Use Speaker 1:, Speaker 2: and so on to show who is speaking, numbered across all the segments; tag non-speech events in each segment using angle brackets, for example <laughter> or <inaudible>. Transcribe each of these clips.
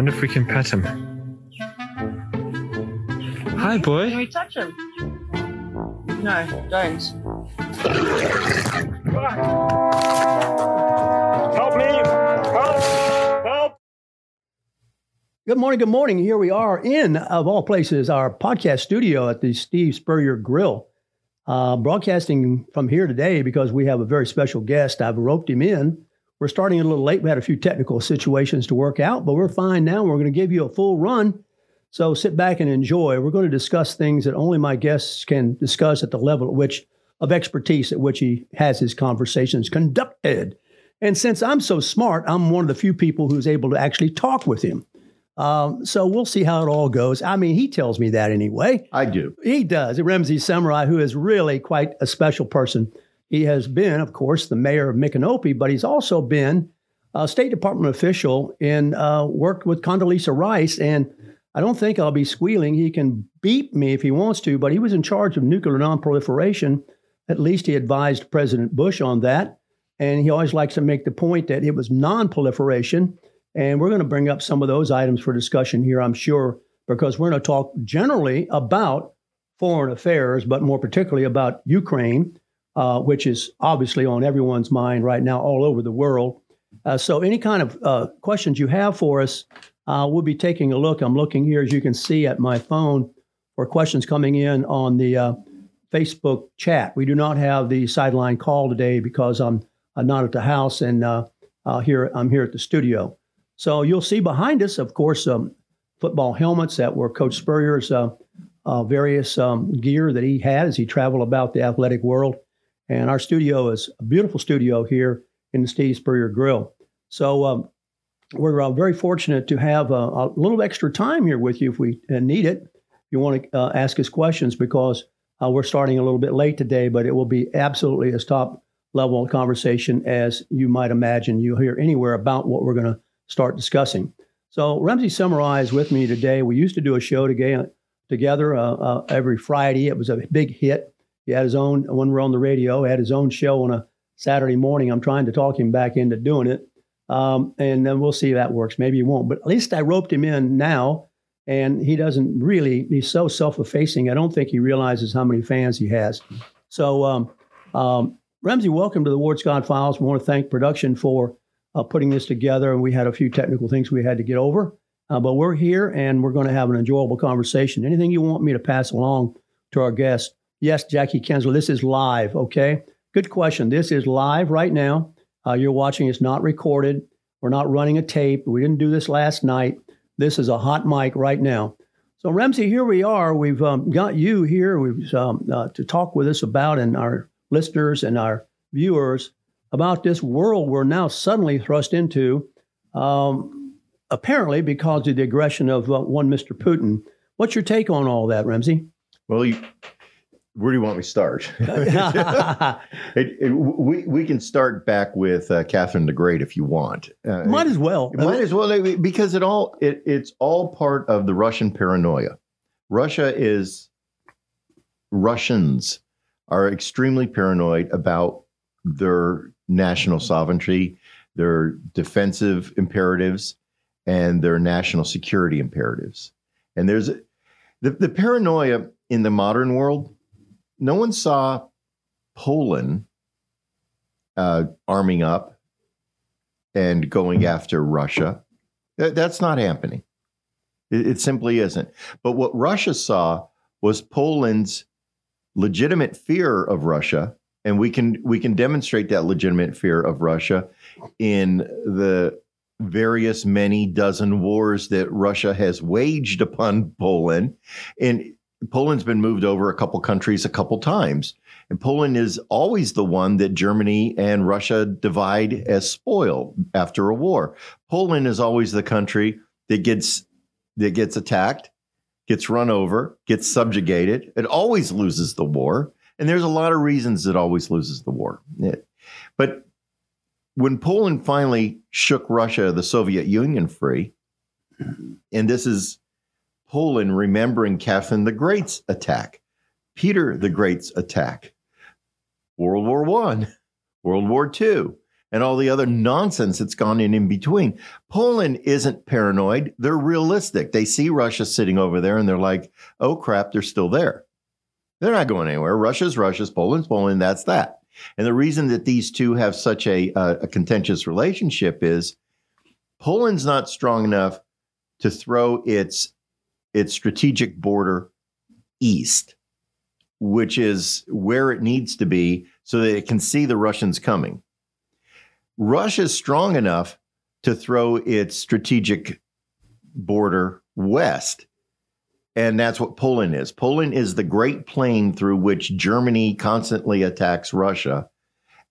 Speaker 1: Wonder if we can pet him. Hi, boy.
Speaker 2: Can we touch him? No, don't.
Speaker 1: Help me! Help! Help!
Speaker 3: Good morning. Good morning. Here we are in, of all places, our podcast studio at the Steve Spurrier Grill. Uh, broadcasting from here today because we have a very special guest. I've roped him in. We're starting a little late. We had a few technical situations to work out, but we're fine now. We're going to give you a full run. So sit back and enjoy. We're going to discuss things that only my guests can discuss at the level at which of expertise at which he has his conversations conducted. And since I'm so smart, I'm one of the few people who's able to actually talk with him. Um, so we'll see how it all goes. I mean, he tells me that anyway.
Speaker 4: I do.
Speaker 3: He does. Ramsey Samurai, who is really quite a special person. He has been, of course, the mayor of Micanopy, but he's also been a State Department official and uh, worked with Condoleezza Rice. And I don't think I'll be squealing. He can beat me if he wants to, but he was in charge of nuclear nonproliferation. At least he advised President Bush on that. And he always likes to make the point that it was non-proliferation. And we're going to bring up some of those items for discussion here, I'm sure, because we're going to talk generally about foreign affairs, but more particularly about Ukraine, uh, which is obviously on everyone's mind right now all over the world. Uh, so, any kind of uh, questions you have for us, uh, we'll be taking a look. I'm looking here, as you can see, at my phone for questions coming in on the uh, Facebook chat. We do not have the sideline call today because I'm, I'm not at the house and uh, here I'm here at the studio. So you'll see behind us, of course, um, football helmets that were Coach Spurrier's uh, uh, various um, gear that he had as he traveled about the athletic world. And our studio is a beautiful studio here in the Steve Spurrier Grill. So um, we're uh, very fortunate to have uh, a little extra time here with you if we uh, need it. If you want to uh, ask us questions, because uh, we're starting a little bit late today, but it will be absolutely as top level conversation as you might imagine you'll hear anywhere about what we're going to start discussing. So Ramsey is with me today. We used to do a show together, together every Friday. It was a big hit. He had his own when we're on the radio. He had his own show on a Saturday morning. I'm trying to talk him back into doing it, um, and then we'll see if that works. Maybe he won't, but at least I roped him in now, and he doesn't really. He's so self-effacing. I don't think he realizes how many fans he has. So, um, um, Ramsey, welcome to the Ward Scott Files. We want to thank production for uh, putting this together, and we had a few technical things we had to get over. Uh, but we're here, and we're going to have an enjoyable conversation. Anything you want me to pass along to our guest? Yes, Jackie Kensler, this is live, okay? Good question. This is live right now. Uh, you're watching, it's not recorded. We're not running a tape. We didn't do this last night. This is a hot mic right now. So, Ramsey, here we are. We've um, got you here we've, um, uh, to talk with us about, and our listeners and our viewers about this world we're now suddenly thrust into, um, apparently because of the aggression of uh, one Mr. Putin. What's your take on all that, Ramsey?
Speaker 4: Well, you, where do you want me to start? <laughs> It- it- we we can start back with uh, Catherine the Great if you want. Uh,
Speaker 3: Might as well.
Speaker 4: Might as well because it all it, it's all part of the Russian paranoia. Russia is Russians are extremely paranoid about their national sovereignty, their defensive imperatives, and their national security imperatives. And there's the, the paranoia in the modern world. No one saw Poland uh, arming up and going after Russia. That- that's not happening. It, it simply isn't. But what Russia saw was Poland's legitimate fear of Russia, and we can we can demonstrate that legitimate fear of Russia in the various many dozen wars that Russia has waged upon Poland, and Poland's been moved over a couple countries a couple times. And Poland is always the one that Germany and Russia divide as spoil after a war. Poland is always the country that gets that gets attacked, gets run over, gets subjugated. It always loses the war. And there's a lot of reasons it always loses the war. It, but when Poland finally shook Russia, the Soviet Union, free, and this is Poland remembering Catherine the Great's attack, Peter the Great's attack, World War One, World War Two, and all the other nonsense that's gone in in between. Poland isn't paranoid; they're realistic. They see Russia sitting over there, and they're like, "Oh crap, they're still there. They're not going anywhere. Russia's Russia's, Poland's Poland. That's that." And the reason that these two have such a, a, a contentious relationship is Poland's not strong enough to throw its its strategic border east, which is where it needs to be so that it can see the Russians coming. Russia's strong enough to throw its strategic border west. And that's what Poland is. Poland is the great plain through which Germany constantly attacks Russia.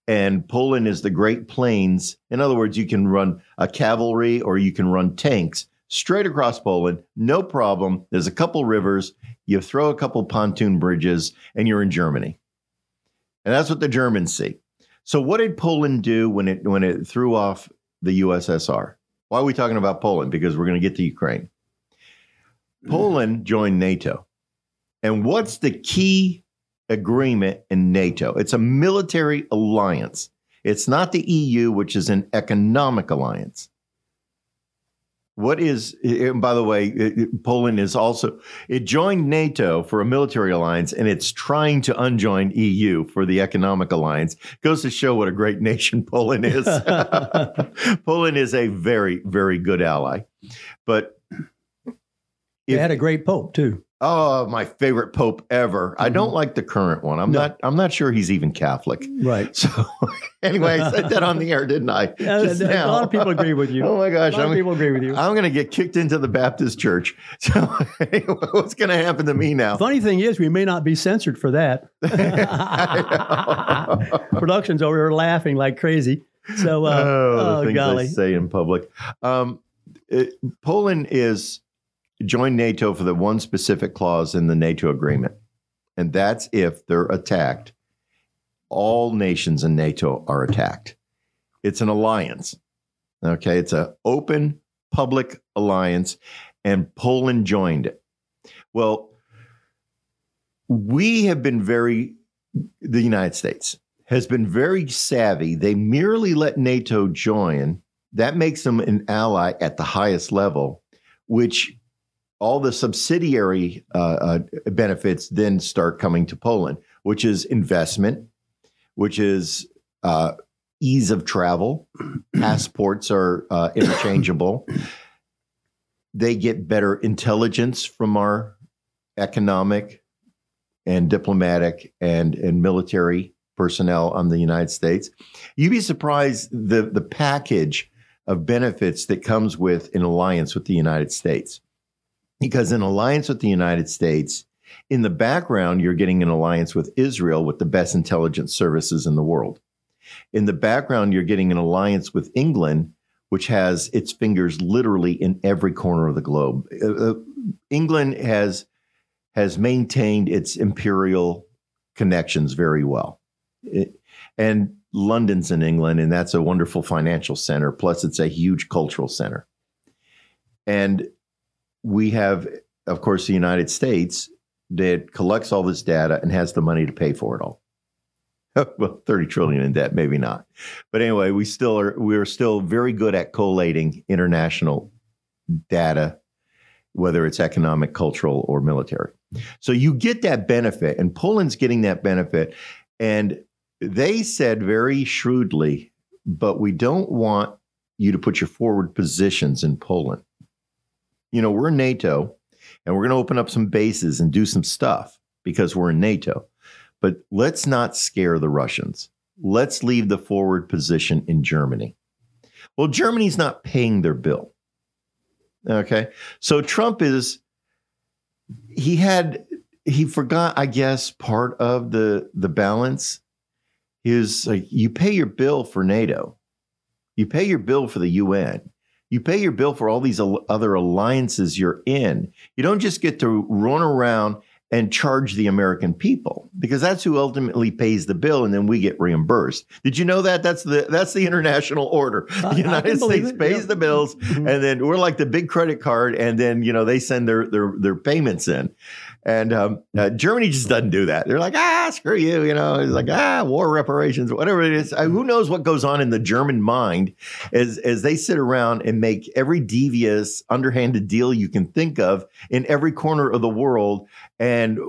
Speaker 4: And Poland is the great plains. In other words, you can run a cavalry or you can run tanks straight across Poland, no problem. There's a couple rivers. You throw a couple pontoon bridges, and you're in Germany. And that's what the Germans see. So, what did Poland do when it when it threw off the USSR? Why are we talking about Poland? Because we're going to get to Ukraine. Poland joined NATO. And what's the key agreement in NATO? It's a military alliance. It's not the EU, which is an economic alliance. What is, and by the way, it, Poland is also, it joined NATO for a military alliance and it's trying to unjoin EU for the economic alliance. Goes to show what a great nation Poland is. <laughs> <laughs> Poland is a very, very good ally. But
Speaker 3: they had a great pope too.
Speaker 4: Oh, my favorite pope ever. Mm-hmm. I don't like the current one. I'm no. not. I'm not sure he's even Catholic.
Speaker 3: Right. <laughs>
Speaker 4: So, anyway, I said that on the air, didn't I?
Speaker 3: Yeah, a lot of people agree with you. <laughs>
Speaker 4: Oh my gosh,
Speaker 3: a lot
Speaker 4: I'm,
Speaker 3: of people agree with you.
Speaker 4: I'm going to get kicked into the Baptist church. <laughs> So, what's going to happen to me now?
Speaker 3: Funny thing is, we may not be censored for that. Production's over here laughing like crazy. So, uh,
Speaker 4: oh,
Speaker 3: oh golly.
Speaker 4: I say in public. Um, it, Poland is join NATO for the one specific clause in the NATO agreement. And that's if they're attacked. All nations in NATO are attacked. It's an alliance. Okay. It's an open public alliance, and Poland joined it. Well, we have been very, the United States has been very savvy. They merely let NATO join. That makes them an ally at the highest level, which all the subsidiary uh, uh, benefits then start coming to Poland, which is investment, which is uh, ease of travel. <clears throat> Passports are uh, interchangeable. they get better intelligence from our economic and diplomatic and, and military personnel on the United States. You'd be surprised the, the package of benefits that comes with an alliance with the United States because in alliance with the United States, in the background, you're getting an alliance with Israel with the best intelligence services in the world. In the background, you're getting an alliance with England, which has its fingers literally in every corner of the globe. Uh, uh England has has maintained its imperial connections very well. It, and London's in England, and that's a wonderful financial center. Plus, it's a huge cultural center. And we have, of course, the United States that collects all this data and has the money to pay for it all. <laughs> well, 30 trillion in debt, maybe not. But anyway, we still are we're still very good at collating international data, whether it's economic, cultural, or military. So you get that benefit, and Poland's getting that benefit. And they said very shrewdly, but we don't want you to put your forward positions in Poland you know, we're NATO and we're going to open up some bases and do some stuff because we're in NATO. But let's not scare the Russians. Let's leave the forward position in Germany. Well, Germany's not paying their bill. Okay. So Trump is, he had, he forgot, I guess, part of the the balance is like you pay your bill for NATO, you pay your bill for the UN, you pay your bill for all these other alliances you're in. You don't just get to run around and charge the American people because that's who ultimately pays the bill, and then we get reimbursed. Did you know that? That's the that's the international order. The United States pays
Speaker 3: yeah.
Speaker 4: the bills,
Speaker 3: Mhm.
Speaker 4: and then we're like the big credit card, and then you know they send their their their payments in, and um, uh, Germany just doesn't do that. They're like ah screw you, you know, it's like ah war reparations, whatever it is. Uh, who knows what goes on in the German mind as as they sit around and make every devious, underhanded deal you can think of in every corner of the world, and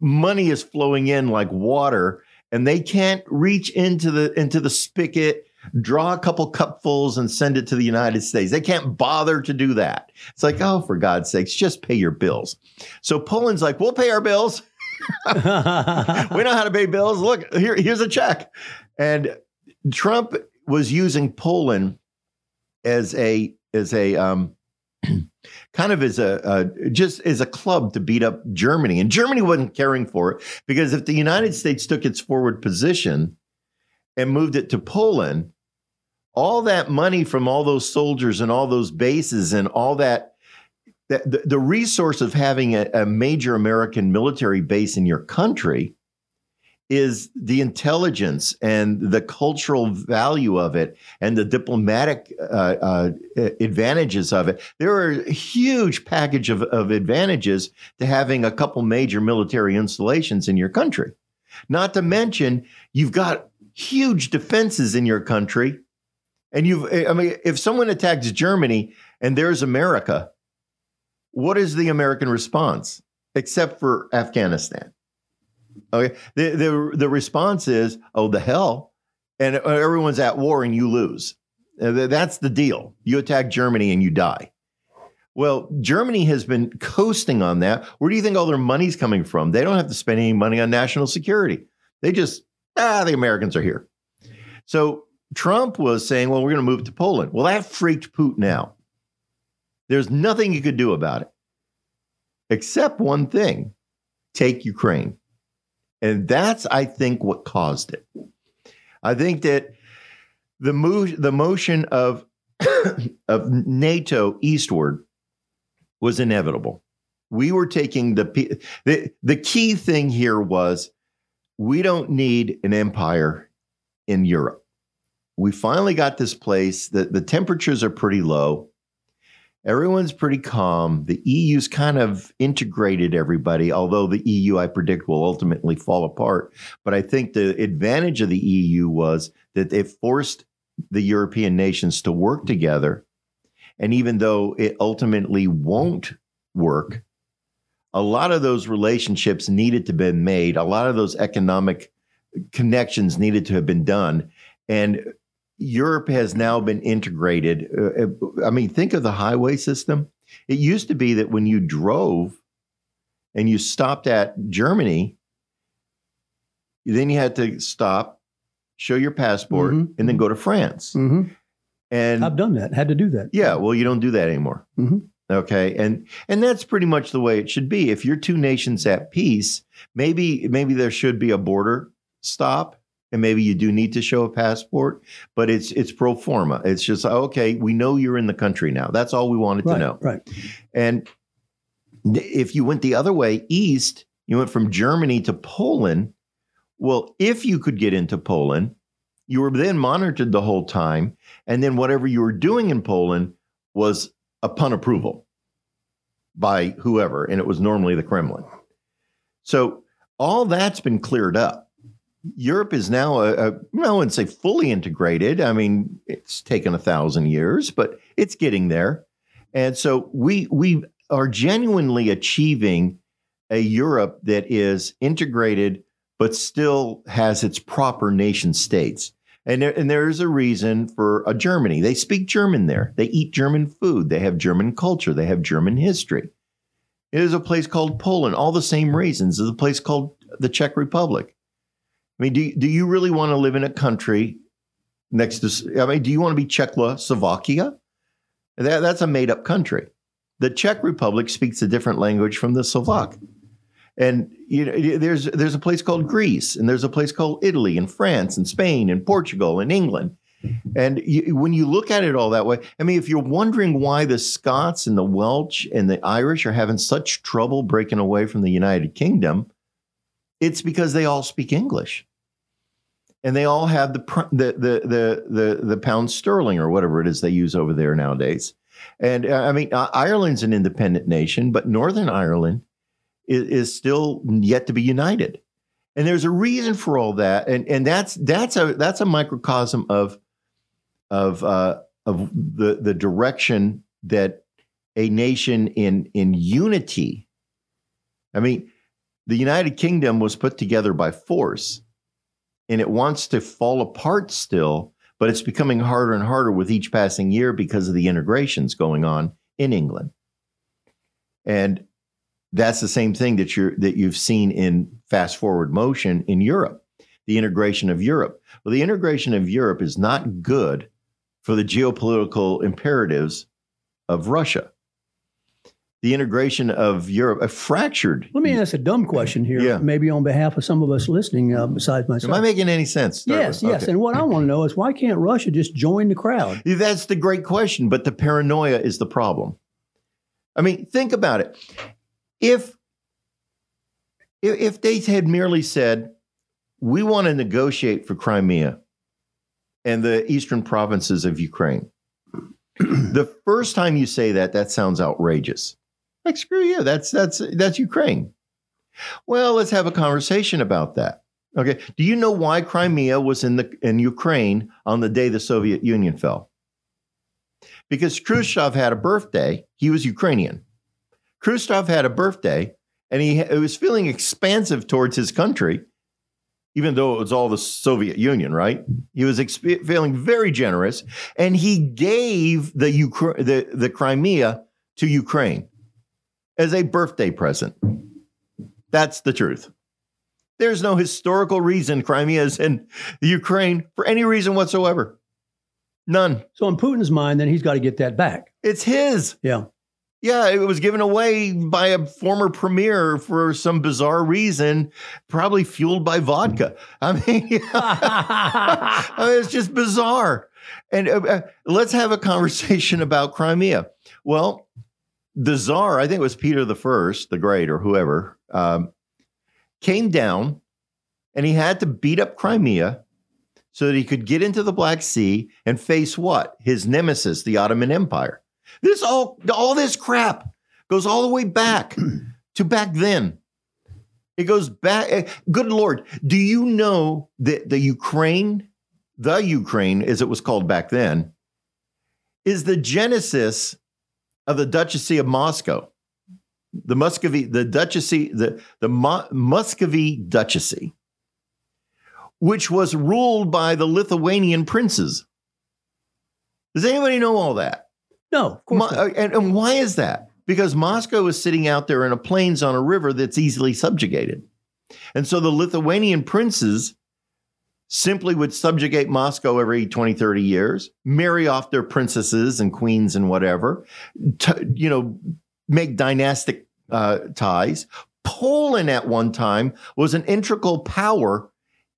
Speaker 4: money is flowing in like water, and they can't reach into the into the spigot draw a couple cupfuls and send it to the United States. They can't bother to do that. It's like, oh, for God's sakes, just pay your bills. So Poland's like, we'll pay our bills. <laughs> we know how to pay bills. Look, here, here's a check. And Trump was using Poland as a as a um, <clears throat> kind of as a uh, just as a club to beat up Germany, and Germany wasn't caring for it because if the United States took its forward position and moved it to Poland, all that money from all those soldiers and all those bases and all that. that- The, the resource of having a, a major American military base in your country is the intelligence and the cultural value of it and the diplomatic uh, uh, advantages of it. There are a huge package of, of advantages to having a couple major military installations in your country. Not to mention, you've got huge defenses in your country. And you've, I mean, if someone attacks Germany and there's America, what is the American response except for Afghanistan? Okay. The, the, the response is, oh, the hell. And everyone's at war and you lose. Uh, That's the deal. You attack Germany and you die. Well, Germany has been coasting on that. Where do you think all their money's coming from? They don't have to spend any money on national security. They just, ah, the Americans are here. So Trump was saying, well, we're going to move it to Poland. Well, that freaked Putin out. There's nothing you could do about it except one thing take Ukraine. And that's, I think, what caused it. I think that the move, the motion of <coughs> of NATO eastward was inevitable. We were taking the the the key thing here was we don't need an empire in Europe. We finally got this place that the temperatures are pretty low. Everyone's pretty calm. The EU's kind of integrated everybody, although the EU, I predict, will ultimately fall apart. But I think the advantage of the EU was that it forced the European nations to work together. And even though it ultimately won't work, a lot of those relationships needed to be made. A lot of those economic connections needed to have been done. And Europe has now been integrated. Uh, I mean, think of the highway system. It used to be that when you drove and you stopped at Germany, then you had to stop, show your passport,
Speaker 3: Mhm.
Speaker 4: and then go to France.
Speaker 3: hmm
Speaker 4: And
Speaker 3: I've done that. Had to do that.
Speaker 4: yeah, well, you don't do that anymore.
Speaker 3: Mhm.
Speaker 4: Okay, and and that's pretty much the way it should be. If you're two nations at peace, maybe maybe there should be a border stop, and maybe you do need to show a passport. But it's it's pro forma. It's just okay. We know you're in the country now. That's all we wanted
Speaker 3: Right.
Speaker 4: to know.
Speaker 3: Right.
Speaker 4: And if you went the other way east, you went from Germany to Poland. Well, if you could get into Poland, you were then monitored the whole time. And then whatever you were doing in Poland was upon approval by whoever. And it was normally the Kremlin. So all that's been cleared up. Europe is now a, a I wouldn't say fully integrated. I mean, it's taken a thousand years, but it's getting there. And so we we are genuinely achieving a Europe that is integrated, but still has its proper nation states. And there, and there is a reason for a Germany. They speak German there. They eat German food. They have German culture. They have German history. It is a place called Poland. All the same reasons. There's a place called the Czech Republic. I mean, do, do you really want to live in a country next to, I mean, do you want to be Czechoslovakia? That, that's a made up country. The Czech Republic speaks a different language from the Slovak. And you know, there's there's a place called Greece, and there's a place called Italy, and France, and Spain, and Portugal, and England. And you, when you look at it all that way, I mean, if you're wondering why the Scots and the Welsh and the Irish are having such trouble breaking away from the United Kingdom, it's because they all speak English, and they all have the the the the the, the pound sterling or whatever it is they use over there nowadays. And uh, I mean, uh, Ireland's an independent nation, but Northern Ireland is, is still yet to be united. And there's a reason for all that, and and that's that's a that's a microcosm of of uh, of the the direction that a nation in in unity. I mean, the United Kingdom was put together by force, and it wants to fall apart still, but it's becoming harder and harder with each passing year because of the integrations going on in England. And that's the same thing that you're that you've seen in fast forward motion in Europe, the integration of Europe. Well, the integration of Europe is not good for the geopolitical imperatives of Russia. The integration of Europe, a fractured.
Speaker 3: Let me ask a dumb question here,
Speaker 4: Yeah.
Speaker 3: maybe on behalf of some of us listening, uh, besides myself.
Speaker 4: Am I making any sense?
Speaker 3: Yes,
Speaker 4: with-
Speaker 3: yes. And what I want <clears throat> to know is why can't Russia just join the crowd?
Speaker 4: That's the great question, but the paranoia is the problem. I mean, think about it. If if they had merely said, "We want to negotiate for Crimea and the eastern provinces of Ukraine," <clears throat> the first time you say that, that sounds outrageous. Like screw you, that's that's that's Ukraine. Well, let's have a conversation about that. Okay. Do you know why Crimea was in the in Ukraine on the day the Soviet Union fell? Because Khrushchev had a birthday. He was Ukrainian. Khrushchev had a birthday, and he, he was feeling expansive towards his country, even though it was all the Soviet Union. Right? He was exp- feeling very generous, and he gave the Ukra- the the Crimea to Ukraine as a birthday present. That's the truth. There's no historical reason Crimea is in the Ukraine for any reason whatsoever. None.
Speaker 3: So in Putin's mind, then he's got to get that back.
Speaker 4: It's his.
Speaker 3: Yeah.
Speaker 4: Yeah, it was given away by a former premier for some bizarre reason, probably fueled by vodka. I mean, <laughs> I mean, it's just bizarre. And uh, uh, let's have a conversation about Crimea. Well, the czar, I think it was Peter the First, the Great, or whoever, um, came down, and he had to beat up Crimea so that he could get into the Black Sea and face what his nemesis, the Ottoman Empire. This all all this crap goes all the way back <clears throat> to back then. It goes back. eh, Good Lord, do you know that the Ukraine, the Ukraine, as it was called back then, is the genesis of the Duchy of Moscow, the Muscovy, the Duchy, the the Mo- Muscovy Duchy, which was ruled by the Lithuanian princes. Does anybody know all that?
Speaker 3: no, of course.
Speaker 4: Mo-
Speaker 3: not.
Speaker 4: uh, and, and why is that? Because Moscow is sitting out there in a plains on a river that's easily subjugated. And so the Lithuanian princes simply would subjugate Moscow every 20, 30 years, marry off their princesses and queens and whatever, you know, make dynastic uh, ties. Poland at one time was an integral power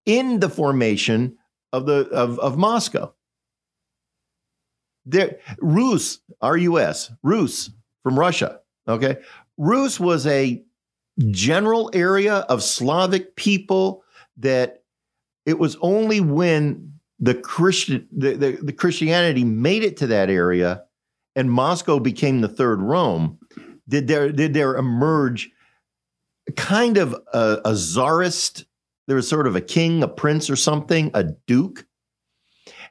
Speaker 4: in the formation of the of, of Moscow. There, Rus, R-U-S, Rus from Russia. Okay, Rus was a general area of Slavic people that it was only when the Christian the, the, the Christianity made it to that area and Moscow became the third Rome did there did there emerge kind of a, a czarist there was sort of a king a prince or something a duke?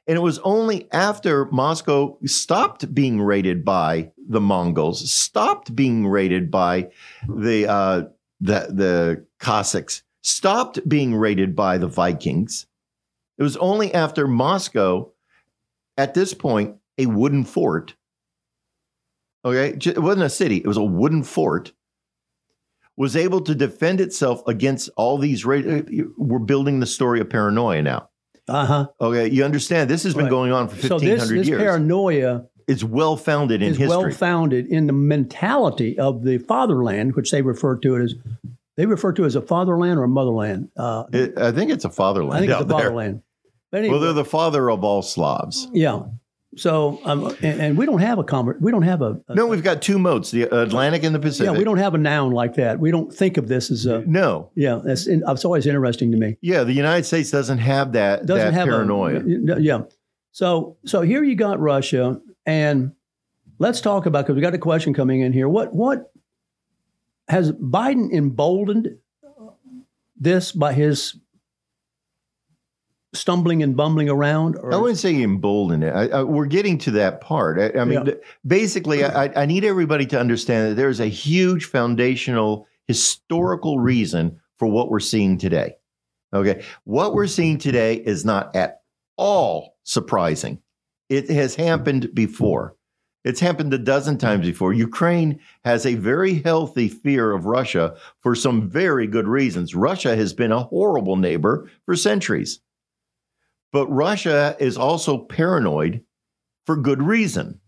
Speaker 4: And it was only after Moscow stopped being raided by the Mongols, stopped being raided by the uh, the the Cossacks, stopped being raided by the Vikings. It was only after Moscow, at this point, a wooden fort. Okay, it wasn't a city; it was a wooden fort. Was able to defend itself against all these. Ra- we're building the story of paranoia now.
Speaker 3: Uh huh.
Speaker 4: Okay, you understand this has been
Speaker 3: Right.
Speaker 4: going on for
Speaker 3: So
Speaker 4: fifteen
Speaker 3: this, this
Speaker 4: years.
Speaker 3: paranoia
Speaker 4: it's well founded in
Speaker 3: is
Speaker 4: history.
Speaker 3: well founded in the mentality of the fatherland, which they refer to it as they refer to as a fatherland or a motherland. Uh,
Speaker 4: It, I think it's a fatherland
Speaker 3: I think it's a fatherland. Anyway,
Speaker 4: Well, they're the father of all Slavs.
Speaker 3: yeah. So, um, and, and we don't have a conver- We don't have a, a
Speaker 4: No, we've got two moats, the Atlantic and the Pacific. yeah.
Speaker 3: We don't have a noun like that. We don't think of this as a
Speaker 4: No.
Speaker 3: yeah. That's in, it's always interesting to me.
Speaker 4: Yeah, the United States doesn't have that,
Speaker 3: doesn't
Speaker 4: that
Speaker 3: have
Speaker 4: paranoia.
Speaker 3: A, yeah. So so here you got Russia, and let's talk about because we got a question coming in here. What what has Biden emboldened this by his stumbling and bumbling around? Or
Speaker 4: I wouldn't say emboldened it. I, I, we're getting to that part. I, I mean,
Speaker 3: Yeah.
Speaker 4: basically, I, I need everybody to understand that there's a huge foundational historical reason for what we're seeing today. Okay. What we're seeing today is not at all surprising. It has happened before. It's happened a dozen times before. Ukraine has a very healthy fear of Russia for some very good reasons. Russia has been a horrible neighbor for centuries. But Russia is also paranoid for good reason.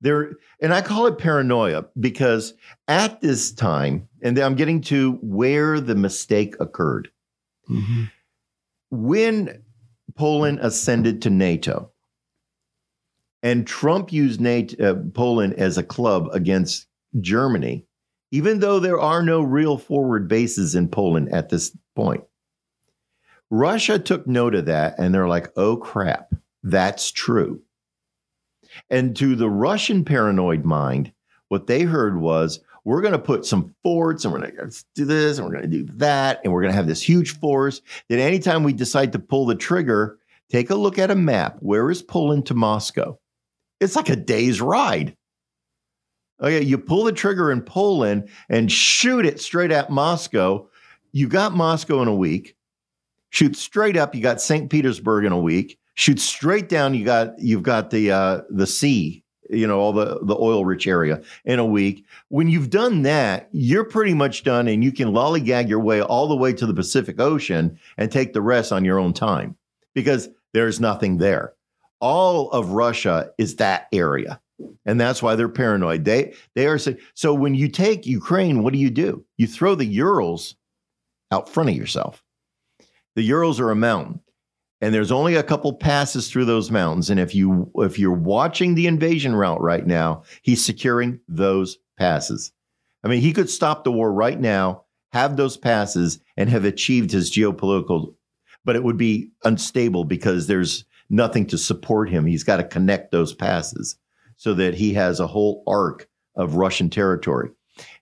Speaker 4: There, and I call it paranoia because at this time, and I'm getting to where the mistake occurred. Mm-hmm. When Poland ascended to NATO, and Trump used NATO, uh, Poland as a club against Germany, even though there are no real forward bases in Poland at this point. Russia took note of that and they're like, oh crap, that's true. And to the Russian paranoid mind, what they heard was, we're going to put some forts and we're going to do this and we're going to do that. And we're going to have this huge force that anytime we decide to pull the trigger, take a look at a map. Where is Poland to Moscow? It's like a day's ride. Okay, you pull the trigger in Poland and shoot it straight at Moscow. You got Moscow in a week. Shoot straight up, you got St. Petersburg in a week. Shoot straight down, you got you've got the uh, the sea, you know, all the the oil rich area in a week. When you've done that, you're pretty much done, and you can lollygag your way all the way to the Pacific Ocean and take the rest on your own time because there's nothing there. All of Russia is that area. And that's why they're paranoid. They they are saying so when you take Ukraine, what do you do? You throw the Urals out front of yourself. The Urals are a mountain. And there's only a couple passes through those mountains. And if you if you're watching the invasion route right now, he's securing those passes. I mean, he could stop the war right now, have those passes, and have achieved his geopolitical, but it would be unstable because there's nothing to support him. He's got to connect those passes so that he has a whole arc of Russian territory.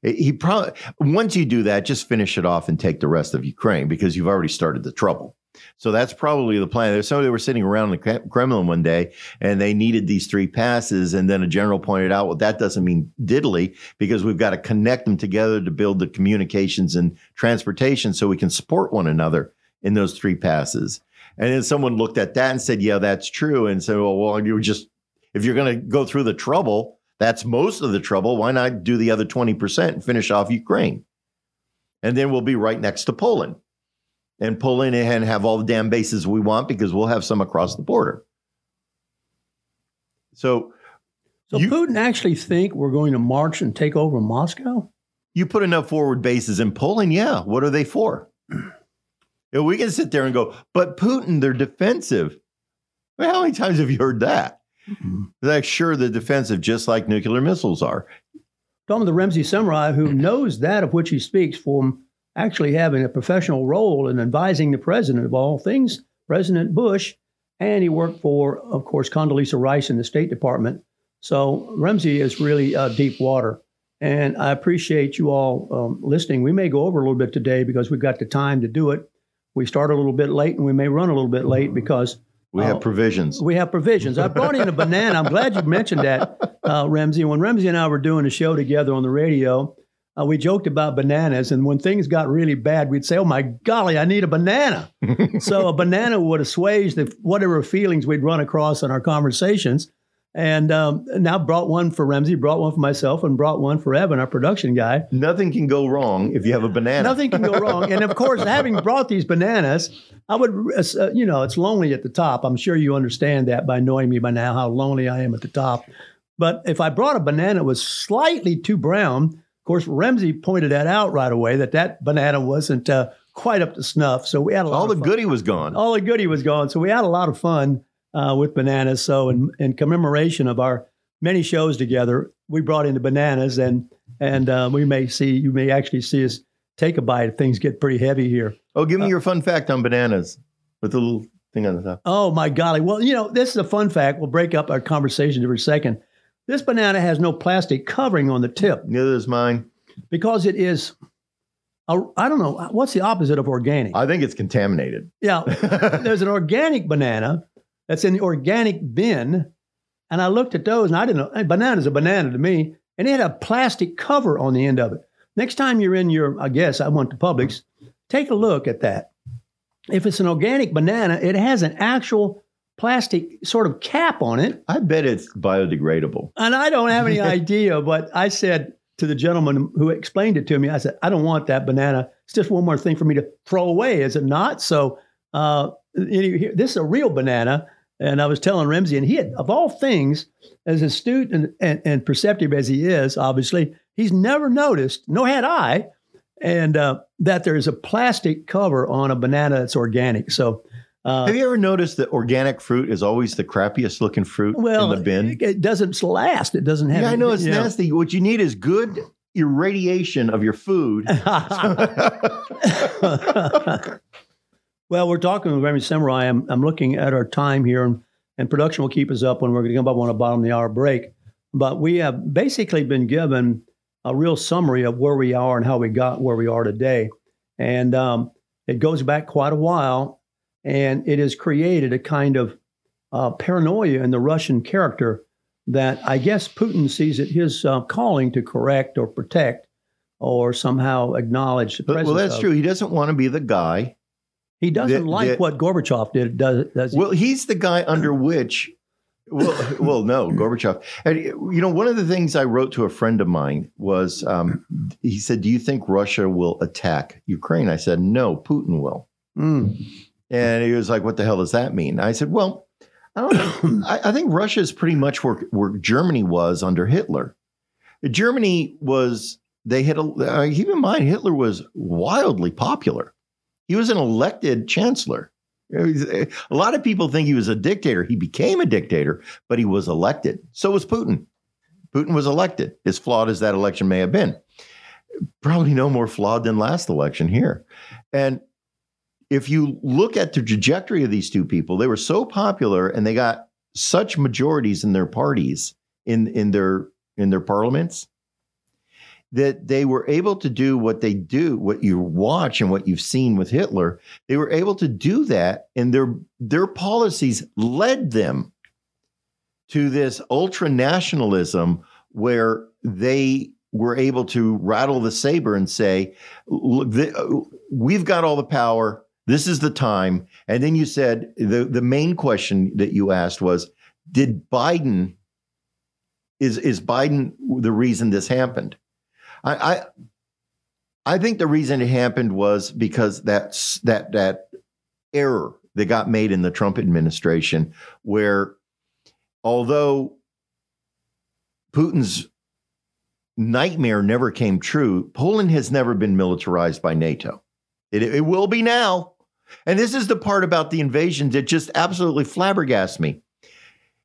Speaker 4: He probably once you do that, just finish it off and take the rest of Ukraine because you've already started the trouble. So that's probably the plan. There's somebody were sitting around in the Kremlin one day and they needed these three passes. And then a general pointed out, well, that doesn't mean diddly because we've got to connect them together to build the communications and transportation so we can support one another in those three passes. And then someone looked at that and said, yeah, that's true. And said, well, well, you just, if you're going to go through the trouble, that's most of the trouble. Why not do the other 20% and finish off Ukraine? And then we'll be right next to Poland and pull in and have all the damn bases we want because we'll have some across the border. So,
Speaker 3: So
Speaker 4: You-
Speaker 3: Putin actually think we're going to march and take over Moscow?
Speaker 4: you put enough forward bases in Poland, yeah. What are they for? We can sit there and go, but Putin, they're defensive. Well, how many times have you heard that? Like, sure, they're defensive, just like nuclear missiles are.
Speaker 3: Talking to the Ramsey Samurai, who <clears throat> knows that of which he speaks from actually having a professional role in advising the president of all things, President Bush, and he worked for, of course, Condoleezza Rice in the State Department. So Ramsey is really uh, deep water. And I appreciate you all um, listening. We may go over a little bit today because we've got the time to do it. We start a little bit late and we may run a little bit late because
Speaker 4: We
Speaker 3: Oh.
Speaker 4: have provisions.
Speaker 3: we have provisions. I brought in a banana. I'm glad you <laughs> mentioned that, uh, Ramsey. When Ramsey and I were doing a show together on the radio, uh, we joked about bananas. And when things got really bad, we'd say, Oh my golly, I need a banana. <laughs> so a banana would assuage the, whatever feelings we'd run across in our conversations. And um, now brought one for Ramsey, brought one for myself, and brought one for Evan, our production guy.
Speaker 4: Nothing can go wrong if you have a banana.
Speaker 3: Nothing can go wrong. And of course, having brought these bananas, I would, uh, you know, it's lonely at the top. I'm sure you understand that by knowing me by now, how lonely I am at the top. But if I brought a banana that was slightly too brown, of course, Ramsey pointed that out right away that that banana wasn't uh, quite up to snuff. So we had a lot
Speaker 4: All the
Speaker 3: fun.
Speaker 4: goodie was gone.
Speaker 3: all the goodie was gone. So we had a lot of fun uh, with bananas. So in, in commemoration of our many shows together, we brought in the bananas, and and uh, we may see you may actually see us take a bite if things get pretty heavy here.
Speaker 4: Oh, give me
Speaker 3: Uh,
Speaker 4: your fun fact on bananas with the little thing on the top.
Speaker 3: Oh my golly! Well, you know this is a fun fact. We'll break up our conversation for a second. This banana has no plastic covering on the tip
Speaker 4: Neither is mine.
Speaker 3: because it is. I I don't know what's the opposite of organic.
Speaker 4: I think it's contaminated.
Speaker 3: yeah, <laughs> there's an organic banana that's in the organic bin. And I looked at those and I didn't know, hey, banana's a banana to me. And it had a plastic cover on the end of it. Next time you're in your, I guess I went to Publix, take a look at that. If it's an organic banana, it has an actual plastic sort of cap on it.
Speaker 4: I bet it's biodegradable.
Speaker 3: And I don't have any <laughs> idea, but I said to the gentleman who explained it to me, I said, I don't want that banana. It's just one more thing for me to throw away, is it not? So uh, this is a real banana. And I was telling Ramsey, and he had, of all things, as astute and, and, and perceptive as he is, obviously, he's never noticed, nor had I, and uh, that there's a plastic cover on a banana that's organic. So, uh,
Speaker 4: Have you ever noticed that organic fruit is always the crappiest looking fruit
Speaker 3: well,
Speaker 4: in the bin?
Speaker 3: It, it doesn't last. It doesn't have.
Speaker 4: Yeah, I know it's
Speaker 3: you know.
Speaker 4: nasty. What you need is good irradiation of your food. <laughs> <laughs> <laughs>
Speaker 3: well, we're talking with Remy Samurai. I'm, I'm looking at our time here, and, and production will keep us up when we're going to come up on a bottom of the hour break. But we have basically been given a real summary of where we are and how we got where we are today. And um, it goes back quite a while, and it has created a kind of uh, paranoia in the Russian character that I guess Putin sees it his uh, calling to correct or protect or somehow acknowledge the presence
Speaker 4: well, that's
Speaker 3: of.
Speaker 4: true. He doesn't want to be the guy.
Speaker 3: He doesn't
Speaker 4: The-
Speaker 3: like
Speaker 4: the-
Speaker 3: what Gorbachev did, does, does he?
Speaker 4: Well, he's the guy under which. Well, <laughs> well, no, Gorbachev. And you know, one of the things I wrote to a friend of mine was, um, he said, "Do you think Russia will attack Ukraine?" I said, "No, Putin will."
Speaker 3: Mm.
Speaker 4: And he was like, "What the hell does that mean?" I said, "Well, I don't know. <coughs> I, I think Russia is pretty much where, where Germany was under Hitler. Germany was they had a uh, keep in mind Hitler was wildly popular. He was an elected chancellor. Eh, a lot of people think he was a dictator. He became a dictator, but he was elected. So was Putin. Putin was elected, as flawed as that election may have been. Probably no more flawed than last election here. And if you look at the trajectory of these two people, they were so popular and they got such majorities in their parties in in their in their parliaments that they were able to do what they do, what you watch and what you've seen with Hitler. They were able to do that, and their their policies led them to this ultra nationalism where they were able to rattle the saber and say, "Look, the, uh, we've got all the power. This is the time." And then you said the the main question that you asked was, "Did Biden is is Biden the reason this happened?" I, I I think the reason it happened was because that's that that error that got made in the Trump administration, where although Putin's nightmare never came true, Poland has never been militarized by NATO. It, it will be now. And this is the part about the invasion that just absolutely flabbergasts me.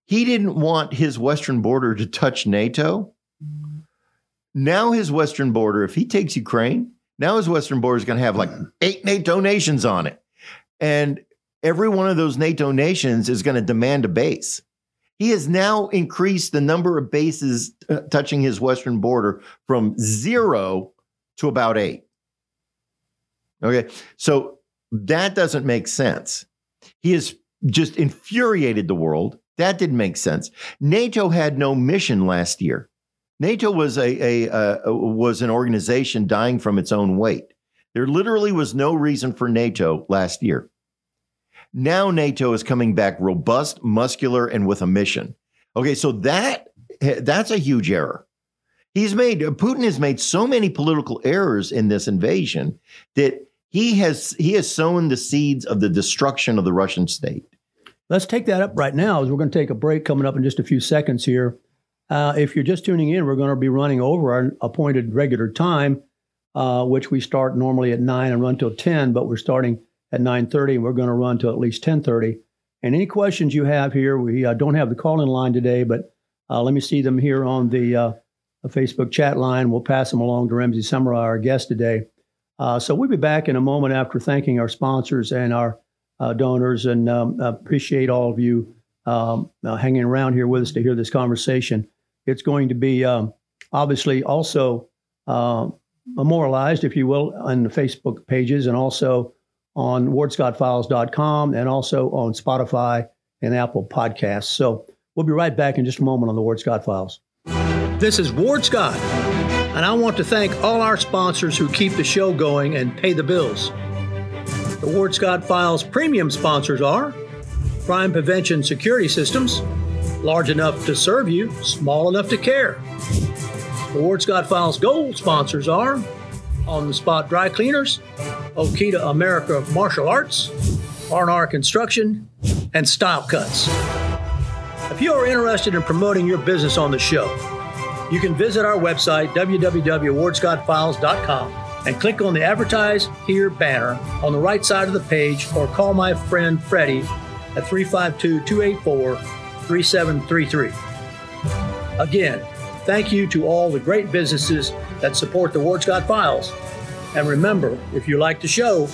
Speaker 4: He didn't want his western border to touch NATO. Now his western border, if he takes Ukraine, now his western border is going to have like eight NATO nations on it. And every one of those NATO nations is going to demand a base. He has now increased the number of bases uh, touching his western border from zero to about eight. Okay. So that doesn't make sense. He has just infuriated the world. That didn't make sense. NATO had no mission last year. NATO was a, a uh, was an organization dying from its own weight. There literally was no reason for NATO last year. Now NATO is coming back robust, muscular, and with a mission. Okay, so that that's a huge error. He's made Putin has made so many political errors in this invasion that he has he has sown the seeds of the destruction of the Russian state.
Speaker 3: Let's take that up right now as we're going to take a break coming up in just a few seconds here. Uh, if you're just tuning in, we're going to be running over our appointed regular time, uh, which we start normally at nine and run till ten, but we're starting at nine thirty, and we're going to run till at least ten thirty. And any questions you have here, we uh, don't have the call-in line today, but uh, let me see them here on the, uh, the Facebook chat line. We'll pass them along to Ramsey Samurai, our guest today. Uh, so we'll be back in a moment after thanking our sponsors and our donors, and um, appreciate all of you um, hanging around here with us to hear this conversation. It's going to be um, obviously also uh, memorialized, if you will, on the Facebook pages and also on wardscottfiles.com and also on Spotify and Apple Podcasts. So we'll be right back in just a moment on the Ward Scott Files. This is Ward Scott, and I want to thank all our sponsors who keep the show going and pay the bills. The Ward Scott Files premium sponsors are Crime Prevention Security Systems, large enough to serve you, small enough to care. The Ward Scott Files Gold sponsors are On the Spot Dry Cleaners, Okita America Martial Arts, R&R Construction, and Style Cuts. If you are interested in promoting your business on the show, you can visit our website, www.wardscottfiles.com, and click on the Advertise Here banner on the right side of the page or call my friend Freddie at 352 284 3733. Again, thank you to all the great businesses that support the Ward Scott Files. And remember, if you like the show,